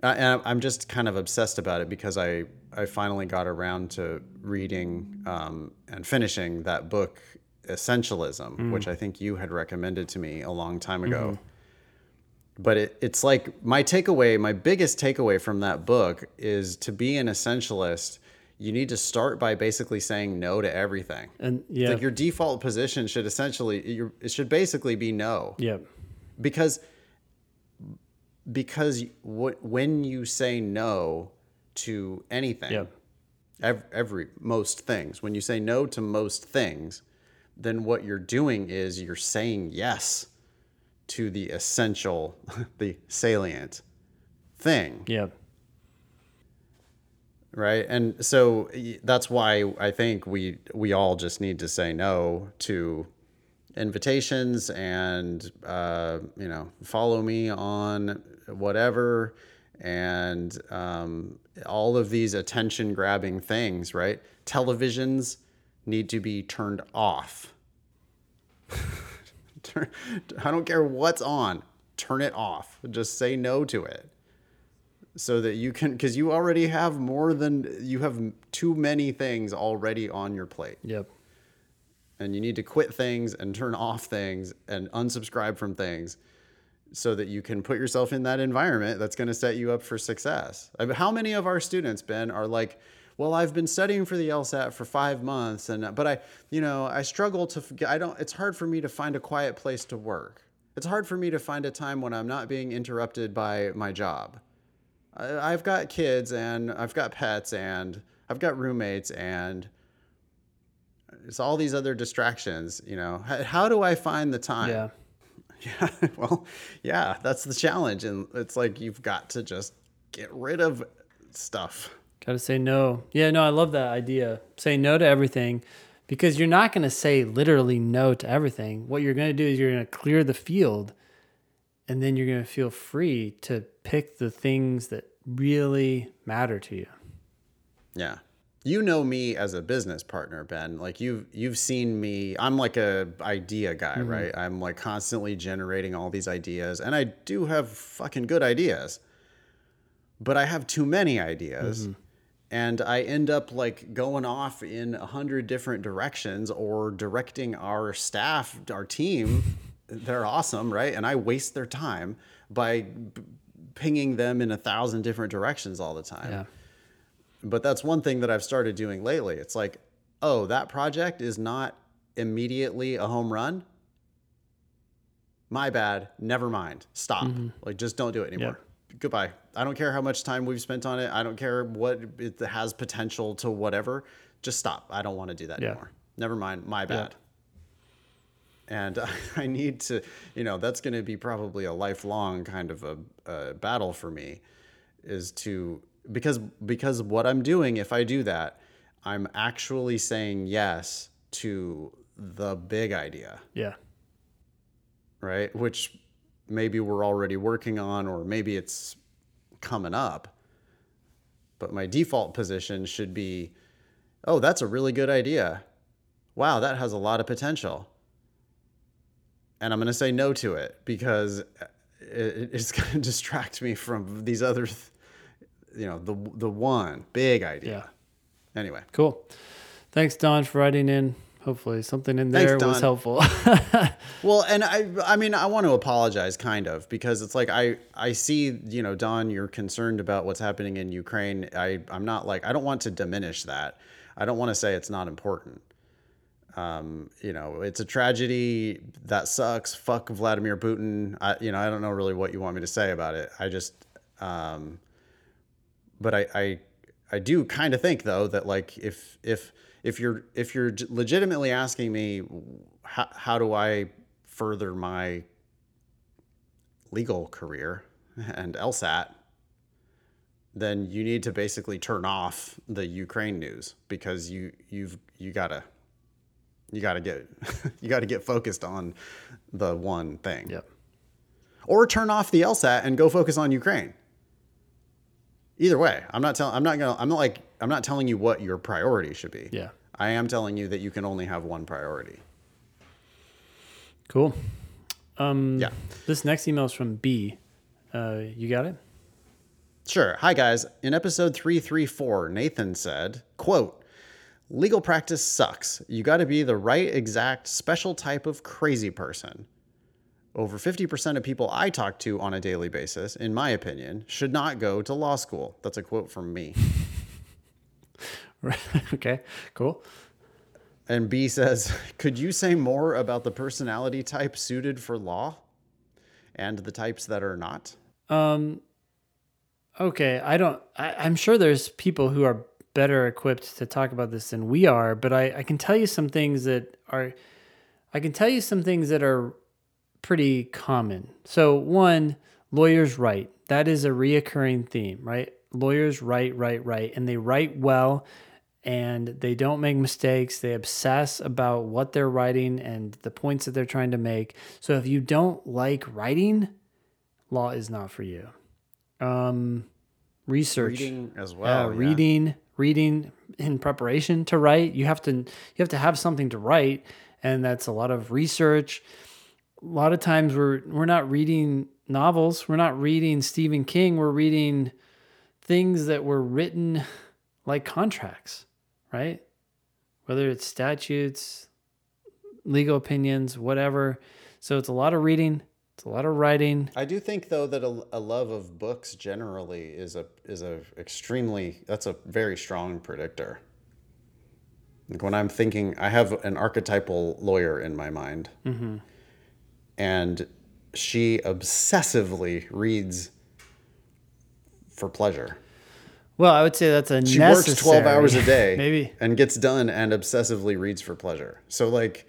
uh, and I'm just kind of obsessed about it because I I finally got around to reading um, and finishing that book Essentialism, which I think you had recommended to me a long time ago. But it, it's like my takeaway, my biggest takeaway from that book is to be an essentialist, you need to start by basically saying no to everything. and yeah. Like your default position should essentially your it should basically be no. Yeah because because what when you say no to anything Yep. every, every most things when you say no to most things then what you're doing is you're saying yes to the essential *laughs* the salient thing. Yeah. Right? And so that's why i think we we all just need to say no to invitations and uh, you know follow me on whatever. And um, all of these attention grabbing things right? Televisions need to be turned off. Turn- *laughs* i don't care what's on turn it off. Just say no to it. So that you can because you already have more than you have too many things already on your plate. Yep and you need to quit things and turn off things and unsubscribe from things so that you can put yourself in that environment that's going to set you up for success how many of our students ben are like well, I've been studying for the LSAT for five months, and but I, you know, I struggle to. I don't. It's hard for me to find a quiet place to work. It's hard for me to find a time when I'm not being interrupted by my job. I've got kids, and I've got pets, and I've got roommates, and it's all these other distractions. You know, how, how do I find the time? Yeah. *laughs* Yeah, well, yeah, that's the challenge. And it's like you've got to just get rid of stuff. Got to say no. Yeah, no, I love that idea. Say no to everything because you're not going to say literally no to everything. What you're going to do is you're going to clear the field and then you're going to feel free to pick the things that really matter to you. Yeah. You know me as a business partner, Ben. Like you've you've seen me. I'm like a idea guy, mm-hmm. right? I'm like constantly generating all these ideas, and I do have fucking good ideas. But I have too many ideas. Mm-hmm. And I end up like going off in a hundred different directions or directing our staff, our team. *laughs* They're awesome, right? And I waste their time by b- pinging them in a thousand different directions all the time Yeah. But that's one thing that I've started doing lately. It's like, oh, that project is not immediately a home run. My bad. Never mind. Stop. Mm-hmm. Like, just don't do it anymore. Goodbye. I don't care how much time we've spent on it. I don't care what it has potential to whatever. Just stop. I don't want to do that Yeah. anymore. Never mind. My bad. And *laughs* I need to, you know, that's going to be probably a lifelong kind of a, a battle for me is to because because what I'm doing if I do that I'm actually saying yes to the big idea. Yeah. right? Which maybe we're already working on or maybe it's coming up. But my default position should be oh that's a really good idea. Wow that has a lot of potential. And I'm going to say no to it because it's going *laughs* to distract me from these other th- you know the the one big idea Yeah. anyway Cool. Thanks, Don, for writing in. Hopefully, something in Thanks, there was helpful. *laughs* Well, and I I mean I want to apologize kind of because it's like I I see, you know, Don, you're concerned about what's happening in Ukraine. I I'm not like I don't want to diminish that. I don't want to say it's not important. Um, you know, it's a tragedy that sucks. Fuck Vladimir Putin. I you know, I don't know really what you want me to say about it. I just um but I I I do kind of think though that like if if if you're if you're legitimately asking me how, how do I further my legal career and LSAT, then you need to basically turn off the Ukraine news because you you've you gotta you gotta get *laughs* you gotta get focused on the one thing. yep. Or turn off the LSAT and go focus on Ukraine. Either way, I'm not telling I'm not gonna I'm not like I'm not telling you what your priority should be. Yeah. I am telling you that you can only have one priority. Cool. Um, Yeah. This next email is from B. Uh, you got it? Sure. Hi guys. In episode 334, Nathan said, quote, legal practice sucks. You got to be the right exact special type of crazy person. Over 50% of people I talk to on a daily basis, in my opinion, should not go to law school. That's a quote from me. *laughs* *laughs* okay. Cool. And B says, could you say more about the personality type suited for law and the types that are not? Um, okay. I don't, I, I'm sure there's people who are better equipped to talk about this than we are, but I, I can tell you some things that are, I can tell you some things that are pretty common. So, one, lawyers write. That is a reoccurring theme, right? Lawyers write, write, write, and they write well and they don't make mistakes. They obsess about what they're writing and the points that they're trying to make. So, if you don't like writing, law is not for you. Um, research, Reading as well. yeah. reading, reading in preparation to write. You have to you have to have something to write, and that's a lot of research. A lot of times we're we're not reading novels. We're not reading Stephen King. We're reading things that were written like contracts, right? Whether it's statutes, legal opinions, whatever. So it's a lot of reading, it's a lot of writing. I do think though that a, a love of books generally is a is a extremely that's a very strong predictor. Like when I'm thinking, I have an archetypal lawyer in my mind, mm-hmm. And she obsessively reads for pleasure. Well, I would say that's a She necessary. works 12 hours a day *laughs* Maybe. and gets done and obsessively reads for pleasure. So like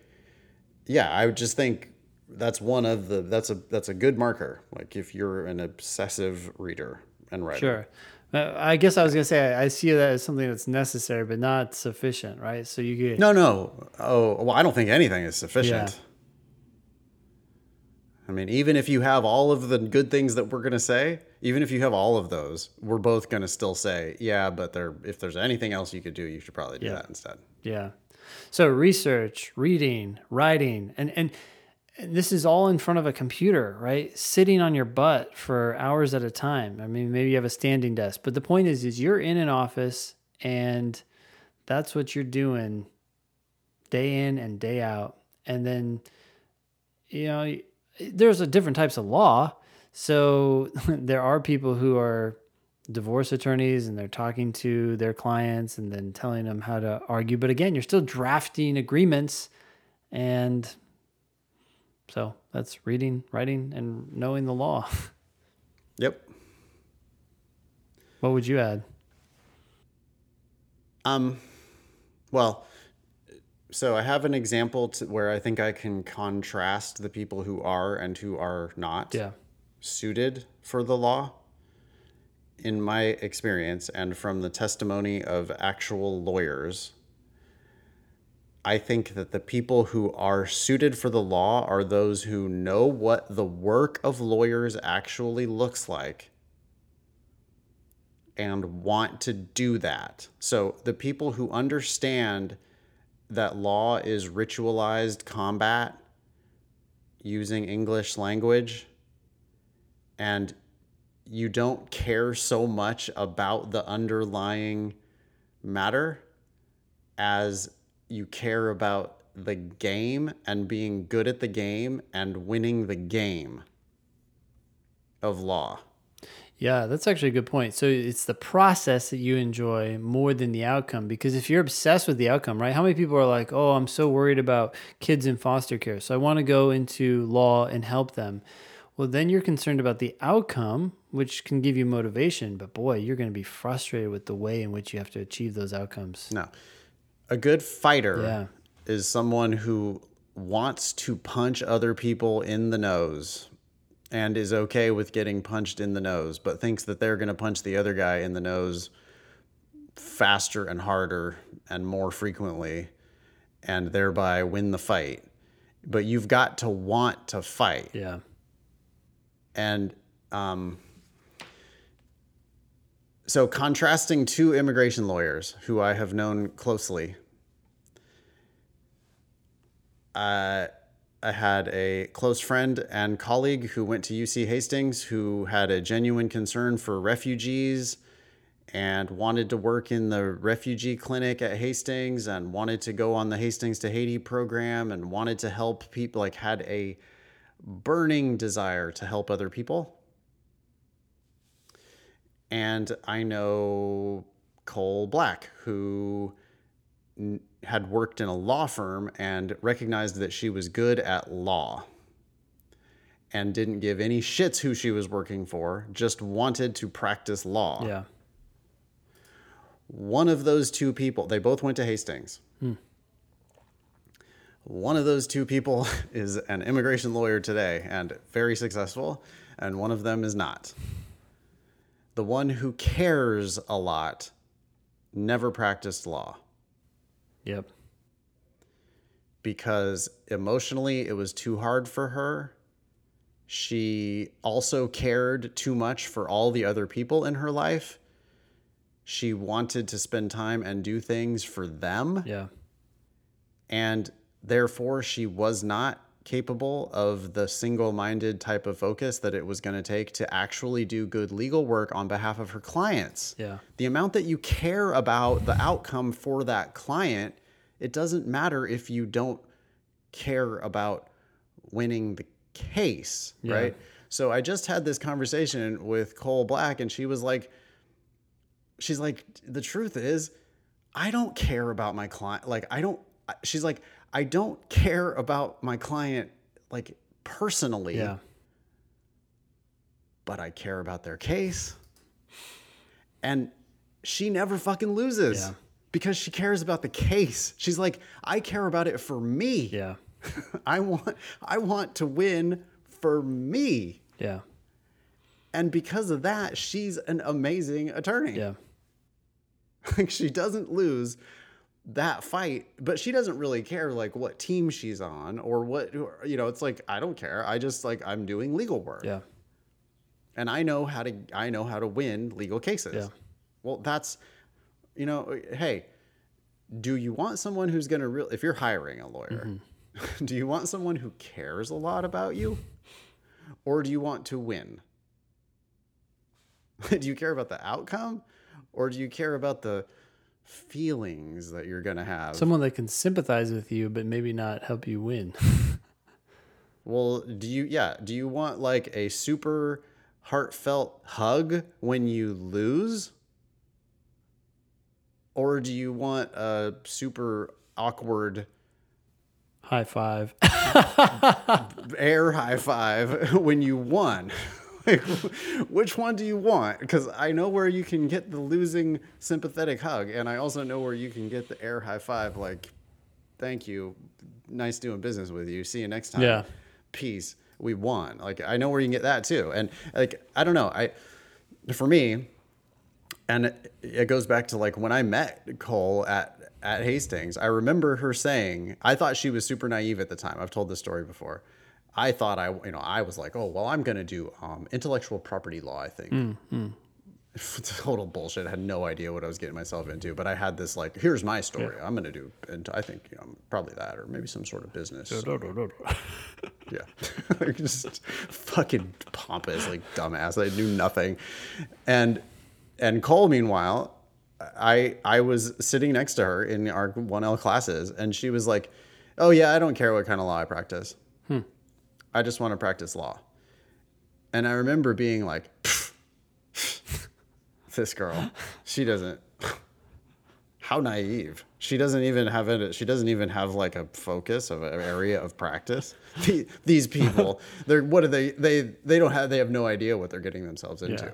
yeah, I would just think that's one of the that's a that's a good marker. Like if you're an obsessive reader and writer. Sure. Uh, I guess I was gonna say I, I see that as something that's necessary but not sufficient, right? So you get No, no. Oh, well, I don't think anything is sufficient. Yeah. I mean, even if you have all of the good things that we're going to say, even if you have all of those, we're both going to still say, yeah, but there if there's anything else you could do, you should probably do Yeah. that instead. Yeah. So research, reading, writing, and, and and this is all in front of a computer, right? Sitting on your butt for hours at a time. I mean, maybe you have a standing desk, but the point is, is you're in an office and that's what you're doing day in and day out. And then, you know, there's a different types of law. So *laughs* there are people who are divorce attorneys and they're talking to their clients and then telling them how to argue. But again, you're still drafting agreements. And so that's reading, writing, and knowing the law. *laughs* Yep. what would you add? Um, well, so I have an example to where I think I can contrast the people who are and who are not Yeah. suited for the law. In my experience, and from the testimony of actual lawyers, I think that the people who are suited for the law are those who know what the work of lawyers actually looks like and want to do that. So the people who understand that law is ritualized combat using English language and you don't care so much about the underlying matter as you care about the game and being good at the game and winning the game of law. Yeah, that's actually a good point. So it's the process that you enjoy more than the outcome. Because if you're obsessed with the outcome, right? How many people are like, oh, I'm so worried about kids in foster care. So I want to go into law and help them. Well, then you're concerned about the outcome, which can give you motivation. But boy, you're going to be frustrated with the way in which you have to achieve those outcomes. No. A good fighter Yeah. is someone who wants to punch other people in the nose and is okay with getting punched in the nose, but thinks that they're going to punch the other guy in the nose faster and harder and more frequently and thereby win the fight. But you've got to want to fight. Yeah. And um, so, contrasting two immigration lawyers who I have known closely, uh, I had a close friend and colleague who went to UC Hastings who had a genuine concern for refugees and wanted to work in the refugee clinic at Hastings and wanted to go on the Hastings to Haiti program and wanted to help people, like, had a burning desire to help other people. And I know Cole Black, who had worked in a law firm and recognized that she was good at law and didn't give any shits who she was working for, just wanted to practice law. Yeah. One of those two people, they both went to Hastings. Hmm. One of those two people *laughs* is an immigration lawyer today and very successful, and one of them is not. The one who cares a lot never practiced law Yep. because emotionally it was too hard for her. She also cared too much for all the other people in her life. She wanted to spend time and do things for them. Yeah. and therefore she was not capable of the single-minded type of focus that it was going to take to actually do good legal work on behalf of her clients. Yeah. The amount that you care about the outcome for that client, it doesn't matter if you don't care about winning the case, Yeah. right? So I just had this conversation with Cole Black, and she was like, she's like, the truth is, I don't care about my client. Like, I don't, she's like, I don't care about my client, like, personally, Yeah. but I care about their case. And she never fucking loses Yeah. because she cares about the case. She's like, I care about it for me. Yeah. *laughs* I want I want to win for me. Yeah. And because of that, she's an amazing attorney. Yeah. *laughs* Like she doesn't lose that fight, but she doesn't really care like what team she's on or what you know, it's like I don't care. I just like I'm doing legal work. Yeah. And I know how to I know how to win legal cases. Yeah. Well, that's you know, hey, do you want someone who's going to real if you're hiring a lawyer, Mm-hmm. *laughs* do you want someone who cares a lot about you or do you want to win? *laughs* do you care about the outcome or do you care about the feelings that you're going to have? Someone that can sympathize with you, but maybe not help you win. *laughs* Well, do you yeah, do you want like a super heartfelt hug when you lose? Or do you want a super awkward High five. *laughs* air high five *laughs* when you won? Like, *laughs* which one do you want? Because I know where you can get the losing sympathetic hug, and I also know where you can get the air high five. Like, thank you, nice doing business with you. See you next time. Yeah. peace. We won. Like, I know where you can get that too. And like, I don't know. I, for me, and it, it goes back to like when I met Cole at at Hastings. I remember her saying, I thought she was super naive at the time. I've told this story before. I thought I, you know, I was like, oh well, I'm gonna do um, intellectual property law. I think. *laughs* Total bullshit. I had no idea what I was getting myself into, but I had this like, here's my story. I'm gonna do, and I think you know, probably that, or maybe some sort of business. *laughs* Yeah. *laughs* Like, just fucking pompous, like dumbass. I knew nothing. And and Cole, meanwhile, I I was sitting next to her in our 1L classes, and she was like, Oh yeah, I don't care what kind of law I practice. I just want to practice law. And I remember being like, *laughs* this girl, she doesn't *sighs* how naive. She doesn't even have it she doesn't even have like a focus of an area of practice. *laughs* These people *laughs* they're what are they they they don't have they have no idea what they're getting themselves into.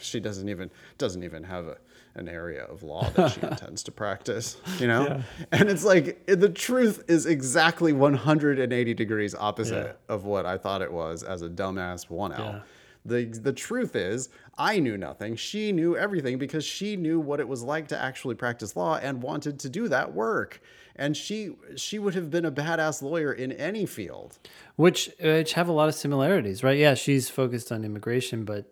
She doesn't even doesn't even have a, an area of law that she *laughs* intends to practice you know Yeah. and it's like the truth is exactly 180 degrees opposite Yeah. of what i thought it was as a dumbass 1l Yeah. the the truth is, I knew nothing. She knew everything because she knew what it was like to actually practice law and wanted to do that work. And she she would have been a badass lawyer in any field. which which have a lot of similarities, right? Yeah, she's focused on immigration, but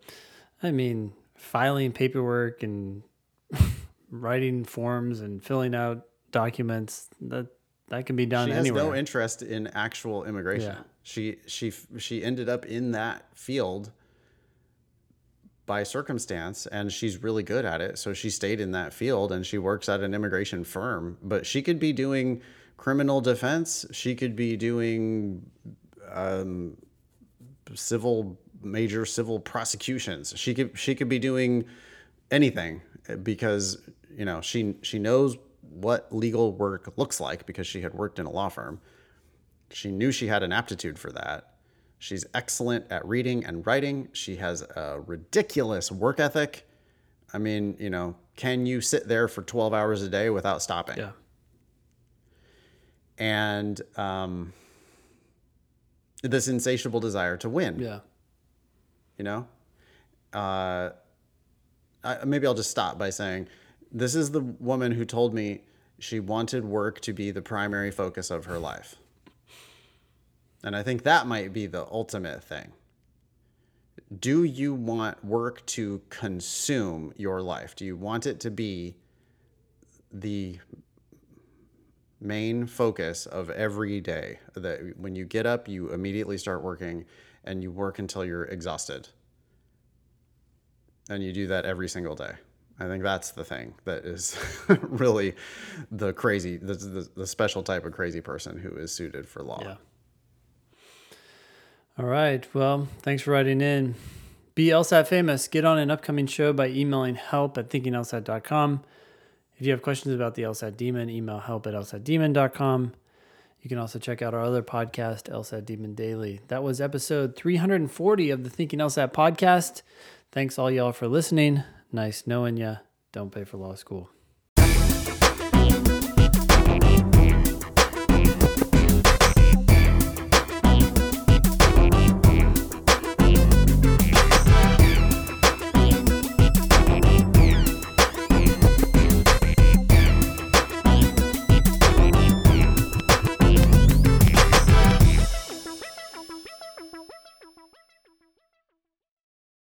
I mean, filing paperwork and writing forms and filling out documents that that can be done She has anywhere. no interest in actual immigration. Yeah. She she she ended up in that field by circumstance and she's really good at it. So she stayed in that field and she works at an immigration firm, but she could be doing criminal defense, she could be doing um, civil major civil prosecutions. She could she could be doing anything because you know she she knows what legal work looks like because she had worked in a law firm. She knew she had an aptitude for that. She's excellent at reading and writing. She has a ridiculous work ethic. I mean, you know, can you sit there for 12 hours a day without stopping? yeah, And um, this insatiable desire to win. yeah, you know uh, I, maybe i'll just stop by saying this is the woman who told me she wanted work to be the primary focus of her life. And i think that might be the ultimate thing. Do you want work to consume your life? Do you want it to be the main focus of every day that when you get up you immediately start working and you work until you're exhausted and you do that every single day i think that's the thing that is *laughs* really the crazy the, the, the special type of crazy person who is suited for law yeah. All right. Well, thanks for writing in. Be LSAT famous. Get on an upcoming show by emailing help at thinkinglsat.com. If you have questions about the LSAT Demon, email help at lsatdemon.com. You can also check out our other podcast, LSAT Demon Daily. That was episode 340 of the Thinking LSAT podcast. Thanks all y'all for listening. Nice knowing ya. Don't pay for law school.